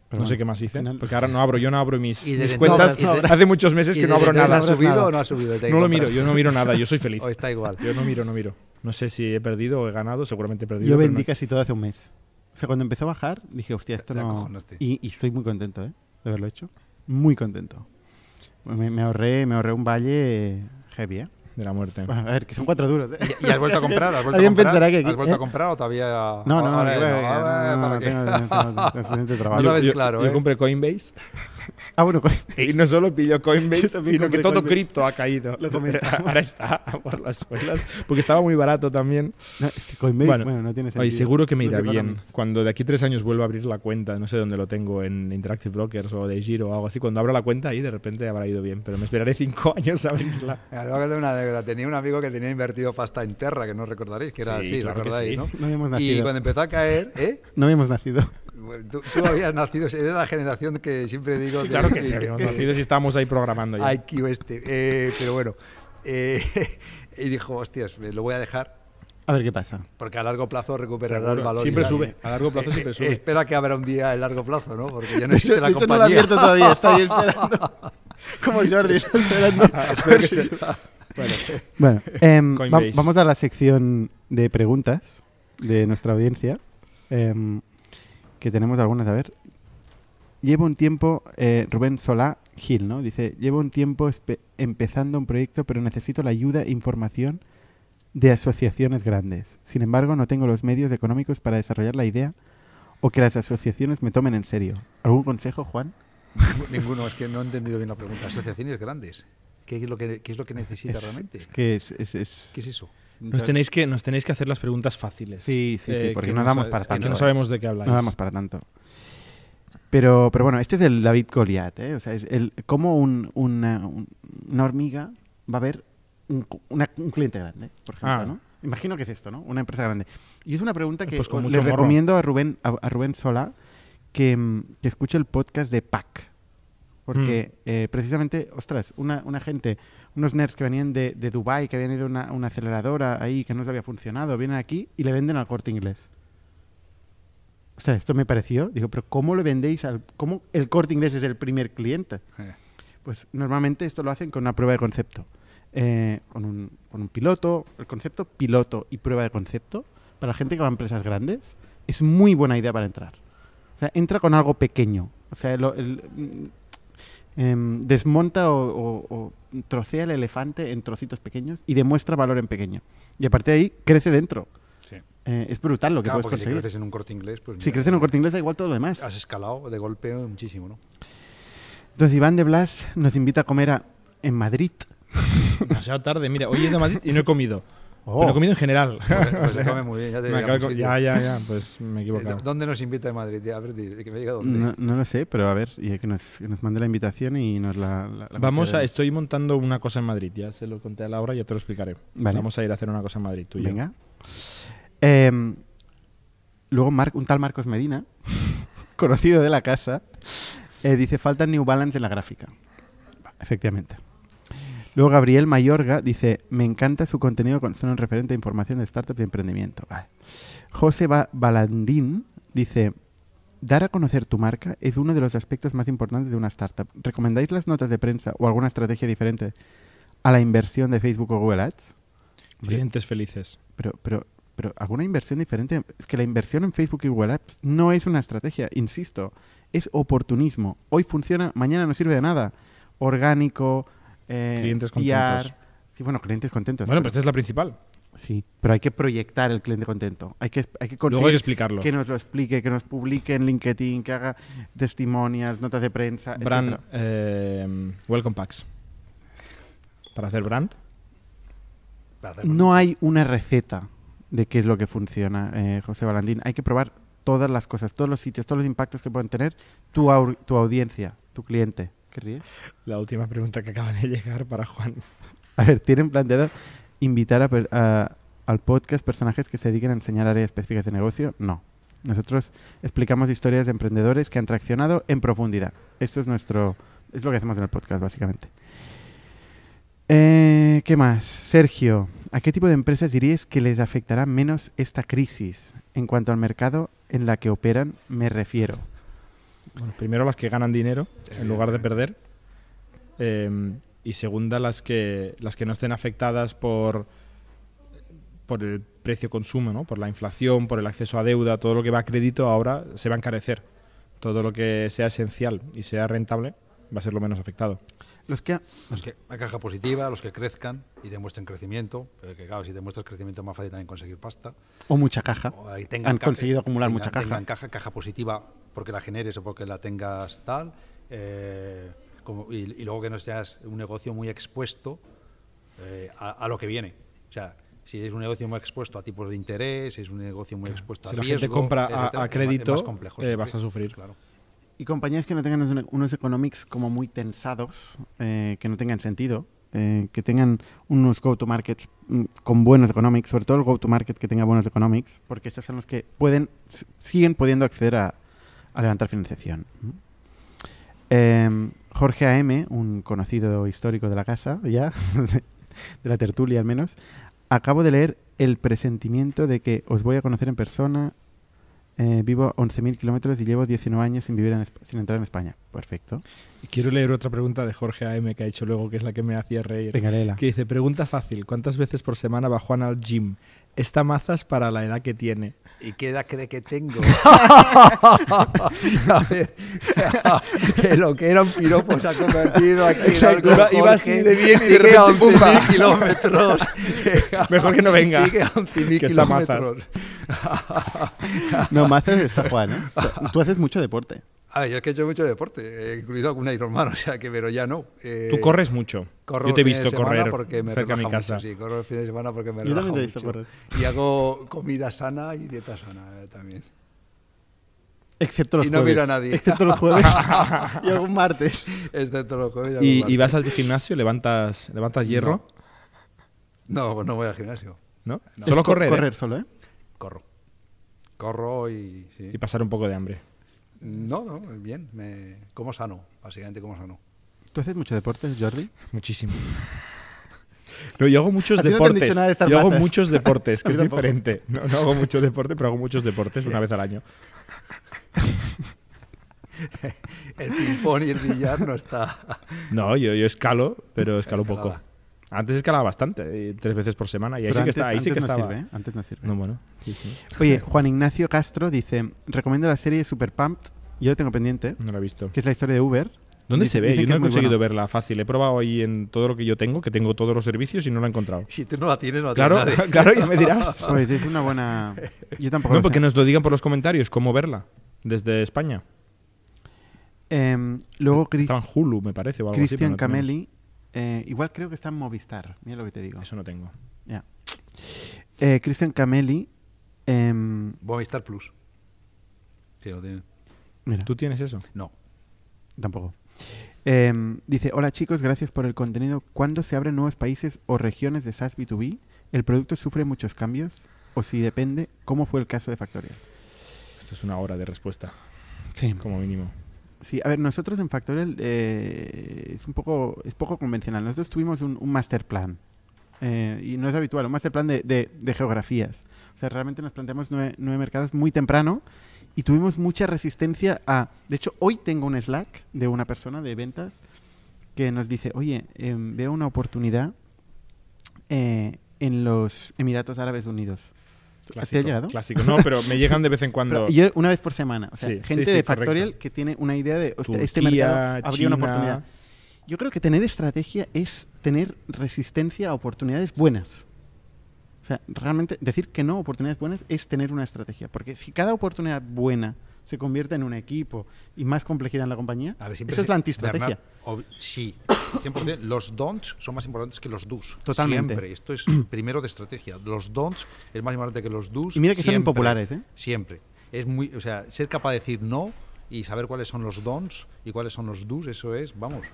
Pero no sé qué más hice. final- Porque ahora no abro, yo no abro mis, Y mis cuentas. Hace muchos meses ¿Y que no abro nada. ¿Ha subido nada. o no ha subido? No lo miro, yo no miro nada, yo soy feliz. [LAUGHS] O está igual. Yo no miro, no miro. No sé si he perdido o he ganado, seguramente he perdido. Yo vendí no- casi todo hace un mes. O sea, cuando empezó a bajar, dije, hostia, esto Te no. Y, y estoy muy contento, ¿eh? De haberlo hecho. Muy contento. Me, me ahorré, me ahorré un valle heavy, ¿eh? De la muerte. Bueno, a ver, que son cuatro duros, ¿eh? ¿Y, y has vuelto a comprar? ¿Has vuelto a Alguien comprar? pensará que- ¿Has vuelto ¿eh? a comprar o todavía...? No, no, no, no, claro, yo ¿eh? compré Coinbase [LAUGHS] Ah, bueno, Y no solo pilló Coinbase, [LAUGHS] sino que todo Coinbase. cripto ha caído. Lo. [LAUGHS] Ahora está por las suelas, porque estaba muy barato también. no, es que Coinbase, Bueno, bueno, no tiene sentido. Oye, seguro que me No irá bien. Cuando de aquí tres años vuelva a abrir la cuenta, no sé dónde lo tengo, en Interactive Brokers o de Giro o algo así, cuando abra la cuenta ahí de repente habrá ido bien, pero me esperaré cinco años a abrirla. Mira, tengo que contar una anécdota. Tenía un amigo que tenía invertido pasta en Terra, que no recordaréis, que era Sí, así, claro recordáis, sí. ¿no? No habíamos Y nacido. cuando empezó a caer, ¿eh? No habíamos nacido. Bueno, Tú, tú habías nacido, eres la generación que siempre digo. de- Claro que sí, que- habíamos nacido si estábamos ahí programando ya. IQ este. Eh, pero bueno. eh, [LAUGHS] y dijo, hostias, me lo voy a dejar A ver qué pasa. porque a largo plazo recuperará Seguro. el valor. Siempre y sube, a largo plazo siempre Eh, sube. [LAUGHS] espera que habrá un día el largo plazo, ¿no? Porque ya no De hecho, existe la de hecho no lo ha compañía. abierto todavía, está ahí [LAUGHS] esperando. Como Jordi, está esperando. Espero que Bueno, Bueno, em, va- vamos a la sección de preguntas de nuestra audiencia, em, que tenemos algunas. A ver, llevo un tiempo, eh, Rubén Solá Gil, ¿no? Dice, llevo un tiempo empezando un proyecto, pero necesito la ayuda e información de asociaciones grandes. Sin embargo, no tengo los medios económicos para desarrollar la idea o que las asociaciones me tomen en serio. ¿Algún consejo, Juan? Ninguno, es que no he entendido bien la pregunta. Asociaciones grandes. ¿Qué es lo que, qué es lo que necesita realmente? Es- es- ¿Qué es eso? Nos tenéis, que, nos tenéis que hacer las preguntas fáciles. Sí, sí, sí, Eh, porque que no damos para que tanto. no sabemos de qué habláis. No damos para tanto. Pero, pero bueno, este es el David Goliat, ¿eh? O sea, es el, cómo un- una, un- una hormiga va a ver un, una- un cliente grande, por ejemplo, Ah. ¿no? Imagino que es esto, ¿no? Una empresa grande. Y es una pregunta que Pues le morro. recomiendo a Rubén, a, a Rubén Sola que, mm, que escuche el podcast de PAC. Porque Mm. eh, precisamente, ostras, una, una gente, unos nerds que venían de, de Dubai que habían ido a una, una aceleradora ahí que no les había funcionado, vienen aquí y le venden al corte inglés. Ostras, esto me pareció. Digo, pero ¿cómo le vendéis al. ¿Cómo el corte inglés es el primer cliente? Eh, Pues normalmente esto lo hacen con una prueba de concepto. Eh, con, un, con un piloto. El concepto piloto y prueba de concepto, para la gente que va a empresas grandes, es muy buena idea para entrar. O sea, entra con algo pequeño. O sea, el, em, desmonta o, o- o trocea el elefante en trocitos pequeños y demuestra valor en pequeño. Y a partir de ahí crece dentro. sí. Eh, es brutal lo que Claro, puedes porque si conseguir. creces en un corte inglés, pues. Si mira, crece en un corte inglés, da igual todo lo demás. Has escalado de golpe muchísimo, ¿no? Entonces, Iván de Blas nos invita a comer a- en Madrid. Demasiado tarde, mira, hoy he ido a Madrid y no he comido. Oh. Pero comido en general. Pues, [LAUGHS] pues se come muy bien, ya te ya, ya, ya, pues me he Eh, equivocado. ¿Dónde nos invita de Madrid? A ver, que me diga dónde. No, no lo sé, pero a ver, y que nos, que nos mande la invitación y nos la. la- la Vamos a, estoy montando una cosa en Madrid, ya se lo conté a Laura, ya te lo explicaré. Vale. Vamos a ir a hacer una cosa en Madrid, tú y yo. Venga. Em, luego, Mar- un tal Marcos Medina, [LAUGHS] conocido de la casa, eh, dice: falta New Balance en la gráfica. Efectivamente. Luego, Gabriel Mayorga dice: Me encanta su contenido con son un referente de información de startups y emprendimiento. Vale. José Ba- Balandín dice: Dar a conocer tu marca es uno de los aspectos más importantes de una startup. ¿Recomendáis las notas de prensa o alguna estrategia diferente a la inversión de Facebook o Google Ads? Clientes felices. pero, pero, pero alguna inversión diferente. Es que la inversión en Facebook y Google Apps no es una estrategia, insisto, es oportunismo. Hoy funciona, mañana no sirve de nada. Orgánico, eh, Clientes PR. contentos. Sí, bueno, clientes contentos. Bueno, pero- pues esta es la principal. sí, pero hay que proyectar el cliente contento. Hay que, hay que Luego hay conseguir que explicarlo. que nos lo explique, que nos publique en LinkedIn, que haga testimonials, notas de prensa, Brand, eh, welcome packs. Para hacer brand. Para hacer No hay una receta de qué es lo que funciona, eh, José Valandín. Hay que probar todas las cosas, todos los sitios, todos los impactos que pueden tener tu, au- tu audiencia, tu cliente. ¿Qué ríes? La última pregunta que acaba de llegar para Juan. A ver, ¿tienen planteado invitar a al podcast personajes que se dediquen a enseñar áreas específicas de negocio? No. Nosotros explicamos historias de emprendedores que han traccionado en profundidad. Esto es nuestro, es lo que hacemos en el podcast, básicamente. Eh, ¿Qué más? Sergio, ¿a qué tipo de empresas diríais que les afectará menos esta crisis? En cuanto al mercado en la que operan, me refiero. Bueno, primero las que ganan dinero en lugar de perder. Eh, y segunda, las que, las que no estén afectadas por, por el precio consumo, ¿no? por la inflación, por el acceso a deuda, todo lo que va a crédito ahora se va a encarecer. Todo lo que sea esencial y sea rentable va a ser lo menos afectado. Los que, Los que, la caja positiva, los que crezcan y demuestren crecimiento. pero que claro, si demuestras crecimiento es más fácil también conseguir pasta. o mucha caja. O ahí tengan Han ca- conseguido acumular tengan- mucha caja. tengan caja, caja positiva porque la generes o porque la tengas tal. eh, como- y, y luego que no seas un negocio muy expuesto eh, a, a lo que viene. O sea, si es un negocio muy expuesto a tipos de interés, si es un negocio muy expuesto Si a la riesgo, gente compra a- a es más- crédito, es más complejo eh, vas a sufrir. Claro. Y compañías que no tengan unos, unos economics como muy tensados, eh, que no tengan sentido, eh, que tengan unos go-to-markets mm, con buenos economics, sobre todo el go-to-market que tenga buenos economics, porque estos son los que pueden siguen pudiendo acceder a, a levantar financiación. Eh, Jorge AM, un conocido histórico de la casa, ya, [LAUGHS] de la tertulia al menos, acabo de leer el presentimiento de que os voy a conocer en persona. eh, vivo a 11.000 kilómetros y llevo 19 años sin vivir en sin entrar en España. Perfecto. Y quiero leer otra pregunta de Jorge AM que ha hecho luego, que es la que me hacía reír. Venga, léela. Que dice, pregunta fácil, ¿cuántas veces por semana va Juan al gym? Esta maza es para la edad que tiene. ¿Y qué edad cree que tengo? [LAUGHS] a ver, [LAUGHS] lo que era un piropo se ha convertido aquí en algo. iba- iba así de bien y de repente, a 11.000 ¡pumba! kilómetros. [LAUGHS] Mejor que no venga, Sigue a 11.000 que está mazas. kilómetros. No, más está Juan, ¿eh? Tú haces mucho deporte. A ver, yo es que he hecho mucho deporte, he incluido algún Ironman, [LAUGHS] o sea que, pero ya no. Eh, Tú corres mucho. Corro Yo te he visto correr porque me cerca de mi casa. Mucho, sí, corro el fin de semana porque me Yo también relaja te he visto mucho. correr. Y hago comida sana y dieta sana eh, también. Excepto los Y no jueves. miro a nadie. Excepto los jueves [LAUGHS] [LAUGHS] y algún martes. Excepto los jueves y ¿Y, algún y vas martes. al gimnasio, levantas, levantas hierro? No, no voy al gimnasio. ¿No? No. Solo correr. ¿eh? Correr solo, ¿eh? Corro. Corro y... sí. Y pasar un poco de hambre. No, no, bien. Me... Como sano, básicamente como sano. ¿Tú haces mucho deporte, Jordi? Muchísimo. [LAUGHS] No, yo hago muchos no deportes. de yo hago mazas. muchos deportes, que [LAUGHS] es diferente. No, no hago mucho deporte, pero hago muchos deportes una vez al año. [LAUGHS] El ping-pong y el billar no está... No, yo, yo escalo, pero escalo poco. Antes escalaba bastante, eh, tres veces por semana, y ahí Pero sí que antes, está, ahí sí que no estaba. sirve, ¿eh? Antes no sirve. No, bueno, sí, sí. [LAUGHS] Oye, Juan Ignacio Castro dice, recomiendo la serie Super Pumped, yo lo tengo pendiente, No lo he visto. que es la historia de Uber. ¿Dónde Dice- se ve? Yo no he conseguido bueno. verla fácil. He probado ahí en todo lo que yo tengo, que tengo todos los servicios y no la he encontrado. Si tú no la tienes, no la Claro, tiene [LAUGHS] nadie. claro, ya me dirás. [LAUGHS] Pues es una buena... Yo tampoco No, porque sé. nos lo digan por los comentarios, cómo verla desde España. Em, luego Chris- Hulu, me parece, o algo así, pero Cristian no tenemos. Camelli, eh, igual creo que está en Movistar, mira lo que te digo. Eso no tengo. Ya. Eh, Cristian Camelli, em, Movistar Plus. Sí, lo tienen. mira, ¿Tú tienes eso? No. tampoco. Em, dice, hola chicos, gracias por el contenido. ¿Cuándo se abren nuevos países o regiones de SaaS B2B? ¿El producto sufre muchos cambios? O si depende, ¿cómo fue el caso de Factorial? Esto es una hora de respuesta, Sí. como mínimo. Sí, a ver, nosotros en Factorial eh, es un poco, es poco convencional. Nosotros tuvimos un, un master plan. eh, y no es habitual, un master plan de, de- geografías. O sea, realmente nos planteamos nueve, nueve mercados muy temprano y tuvimos mucha resistencia a... De hecho, hoy tengo un Slack de una persona de ventas que nos dice, oye, em, veo una oportunidad eh, en los Emiratos Árabes Unidos. ¿Te ha llegado? Clásico. No, pero me llegan de vez en [LAUGHS] cuando. Pero yo una vez por semana. O sea, Sí, gente sí, de correcto. Factorial que tiene una idea de "Ostras, este mercado habría una oportunidad. Yo creo que tener estrategia es tener resistencia a oportunidades buenas. O sea, realmente decir que no a oportunidades buenas es tener una estrategia. Porque si cada oportunidad buena se convierte en un equipo y más complejidad en la compañía, A ver, siempre eso es se- la. Bernard, ob- sí, 100%. Los don'ts son más importantes que los do's. Totalmente. Siempre. Esto es primero de estrategia. Los don'ts es más importante que los do's. Y mira que son siempre. impopulares, ¿eh? Siempre. Es muy, o sea, ser capaz de decir no y saber cuáles son los don'ts y cuáles son los do's, eso es, vamos.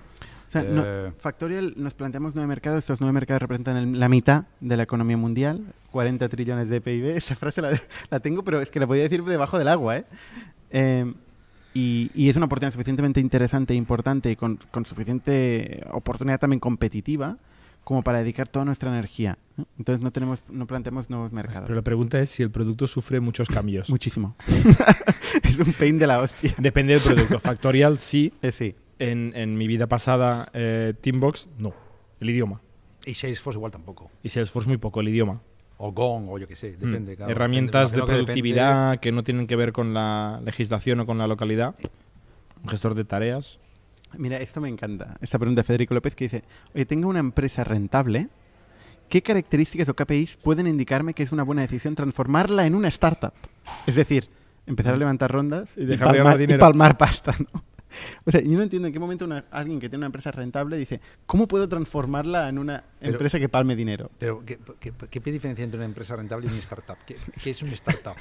O sea, no- Eh, Factorial nos planteamos nueve mercados. Estos nueve mercados representan el- la mitad de la economía mundial, 40 trillones de PIB. [LAUGHS] Esa frase la, la tengo, pero es que la podía decir debajo del agua. ¿eh? Eh, y, y es una oportunidad suficientemente interesante e importante y con, con suficiente oportunidad también competitiva como para dedicar toda nuestra energía. Entonces no tenemos, no planteamos nuevos mercados. Pero la pregunta es si el producto sufre muchos cambios. [LAUGHS] Muchísimo. [LAUGHS] es un pain de la hostia. Depende del producto. [LAUGHS] Factorial sí. Eh, sí. En, en mi vida pasada, eh, Teambox, no. El idioma. y Salesforce igual tampoco. Y Salesforce muy poco, el idioma. O Gong, o yo qué sé, depende. Mm. claro, Herramientas depende, de que depende- productividad que no tienen que ver con la legislación o con la localidad. Un gestor de tareas. Mira, esto me encanta. Esta pregunta de Federico López que dice, oye, tengo una empresa rentable. ¿Qué características o KPIs pueden indicarme que es una buena decisión transformarla en una startup? Es decir, empezar a levantar rondas Y y, dejar de ganar palmar, y palmar pasta. ¿no? [LAUGHS] O sea, yo no entiendo en qué momento una- alguien que tiene una empresa rentable dice, ¿cómo puedo transformarla en una Pero- empresa que palme dinero? Pero, ¿qué, qué, qué diferencia entre una empresa rentable y una startup? ¿Qué, qué es una startup?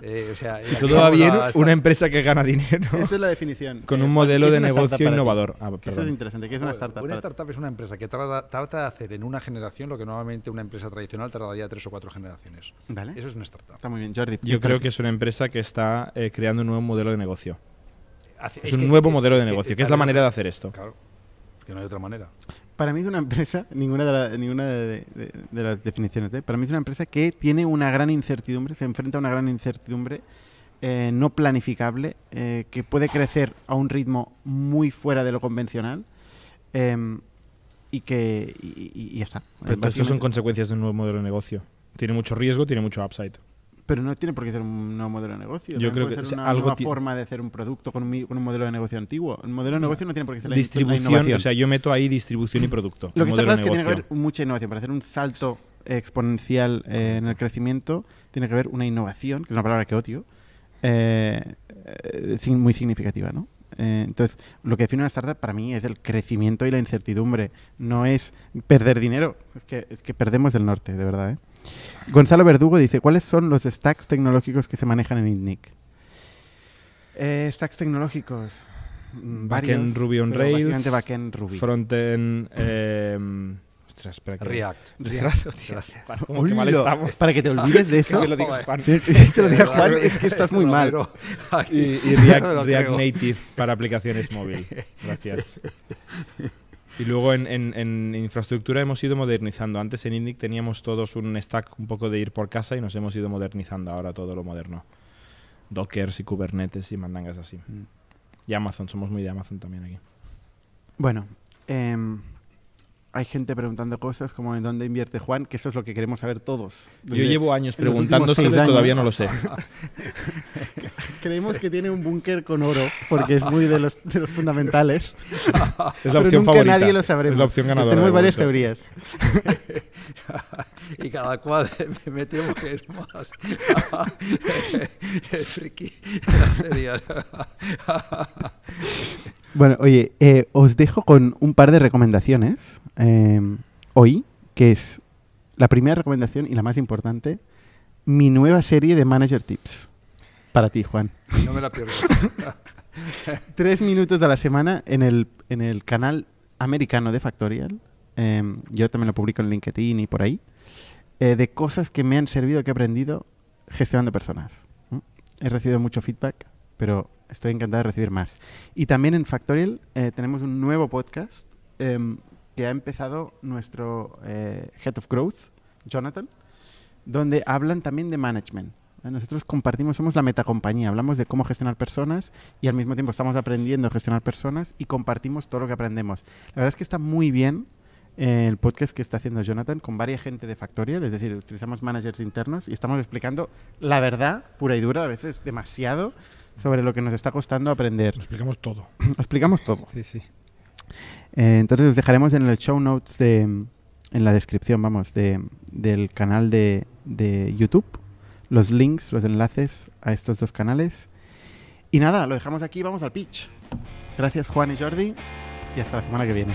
Eh, o sea, Si todo va bien, una empresa que gana dinero [LAUGHS] Esta es la definición. con Eh, un modelo ¿qué es de negocio innovador. Ah, Eso es perdón. interesante. ¿Qué es una startup? Una startup es una empresa que trata, trata de hacer en una generación lo que normalmente una empresa tradicional tardaría tres o cuatro generaciones. Vale. Eso es una startup. Está muy bien, Jordi. Yo creo que es una empresa que está eh, creando un nuevo modelo de negocio. Hace- Es, un nuevo modelo de es negocio, que es la manera de hacer esto. Claro, que no hay otra manera. Para mí es una empresa, ninguna de, la- ninguna de, de- de las definiciones, ¿eh? para mí es una empresa que tiene una gran incertidumbre, se enfrenta a una gran incertidumbre eh, no planificable, eh, que puede crecer a un ritmo muy fuera de lo convencional em, y que y, y- ya está. Pero esto son consecuencias de un nuevo modelo de negocio. Tiene mucho riesgo, tiene mucho upside. Pero no tiene por qué ser un nuevo modelo de negocio. Yo creo puede que ser o sea, una algo nueva forma de hacer un producto con un, mi- con un modelo de negocio antiguo. El modelo de negocio no tiene por qué ser la Distribución, o sea, yo meto ahí distribución y producto. Lo que está claro es que tiene que haber mucha innovación. Para hacer un salto exponencial eh, en el crecimiento, tiene que haber una innovación, que es una palabra que odio, eh, eh, muy significativa, ¿no? Eh, entonces, lo que define una startup para mí es el crecimiento y la incertidumbre. No es perder dinero. Es que, es que perdemos el norte, de verdad. ¿eh? Gonzalo Verdugo dice, ¿cuáles son los stacks tecnológicos que se manejan en ITNIC? Eh, stacks tecnológicos. mm, Backend Ruby on Rails, backend Ruby. Frontend. Eh, ostras, espera que. React. [LAUGHS] React, hostia, como que mal estamos. Para que te olvides de [LAUGHS] eso. Que lo diga Juan. [LAUGHS] Que te lo diga Juan, es que estás muy mal. Y, y React, React. Native para aplicaciones móvil. Gracias. Y luego en, en- en infraestructura hemos ido modernizando. Antes en Indic teníamos todos un stack un poco de ir por casa y nos hemos ido modernizando ahora todo lo moderno. Dockers y Kubernetes y mandangas así. Mm. Y Amazon, somos muy de Amazon también aquí. Bueno, em, hay gente preguntando cosas como en dónde invierte Juan, que eso es lo que queremos saber todos. Yo llevo años preguntándoselo y todavía no lo sé. [LAUGHS] Creemos que tiene un búnker con oro, porque es muy de los, de los fundamentales. Es la pero opción nunca favorita. nadie lo sabremos. Es la opción ganadora. Tenemos varias teorías. [LAUGHS] y cada cual [LAUGHS] me temo que es más friki sería. Bueno, oye, eh, os dejo con un par de recomendaciones em, hoy, que es la primera recomendación y la más importante, mi nueva serie de Manager Tips. Para ti, Juan. no me la pierdo [LAUGHS] Tres minutos a la semana en el, en el canal americano de Factorial. em, yo también lo publico en LinkedIn y por ahí. eh, de cosas que me han servido, que he aprendido gestionando personas. He recibido mucho feedback, pero estoy encantado de recibir más. Y también en Factorial eh, tenemos un nuevo podcast em, que ha empezado nuestro eh, Head of Growth, Jonathan, donde hablan también de management. ¿eh? Nosotros compartimos, somos la metacompañía, hablamos de cómo gestionar personas y al mismo tiempo estamos aprendiendo a gestionar personas y compartimos todo lo que aprendemos. La verdad es que está muy bien el podcast que está haciendo Jonathan con varias gente de Factorial, es decir, utilizamos managers internos y estamos explicando la verdad pura y dura, a veces demasiado, sobre lo que nos está costando aprender. Lo explicamos todo. Lo explicamos todo. Sí, sí. Eh, entonces os dejaremos en el show notes de, en la descripción, vamos, de, del canal de, de YouTube, los links, los enlaces a estos dos canales. Y nada, lo dejamos aquí, vamos al pitch. Gracias Juan y Jordi y hasta la semana que viene.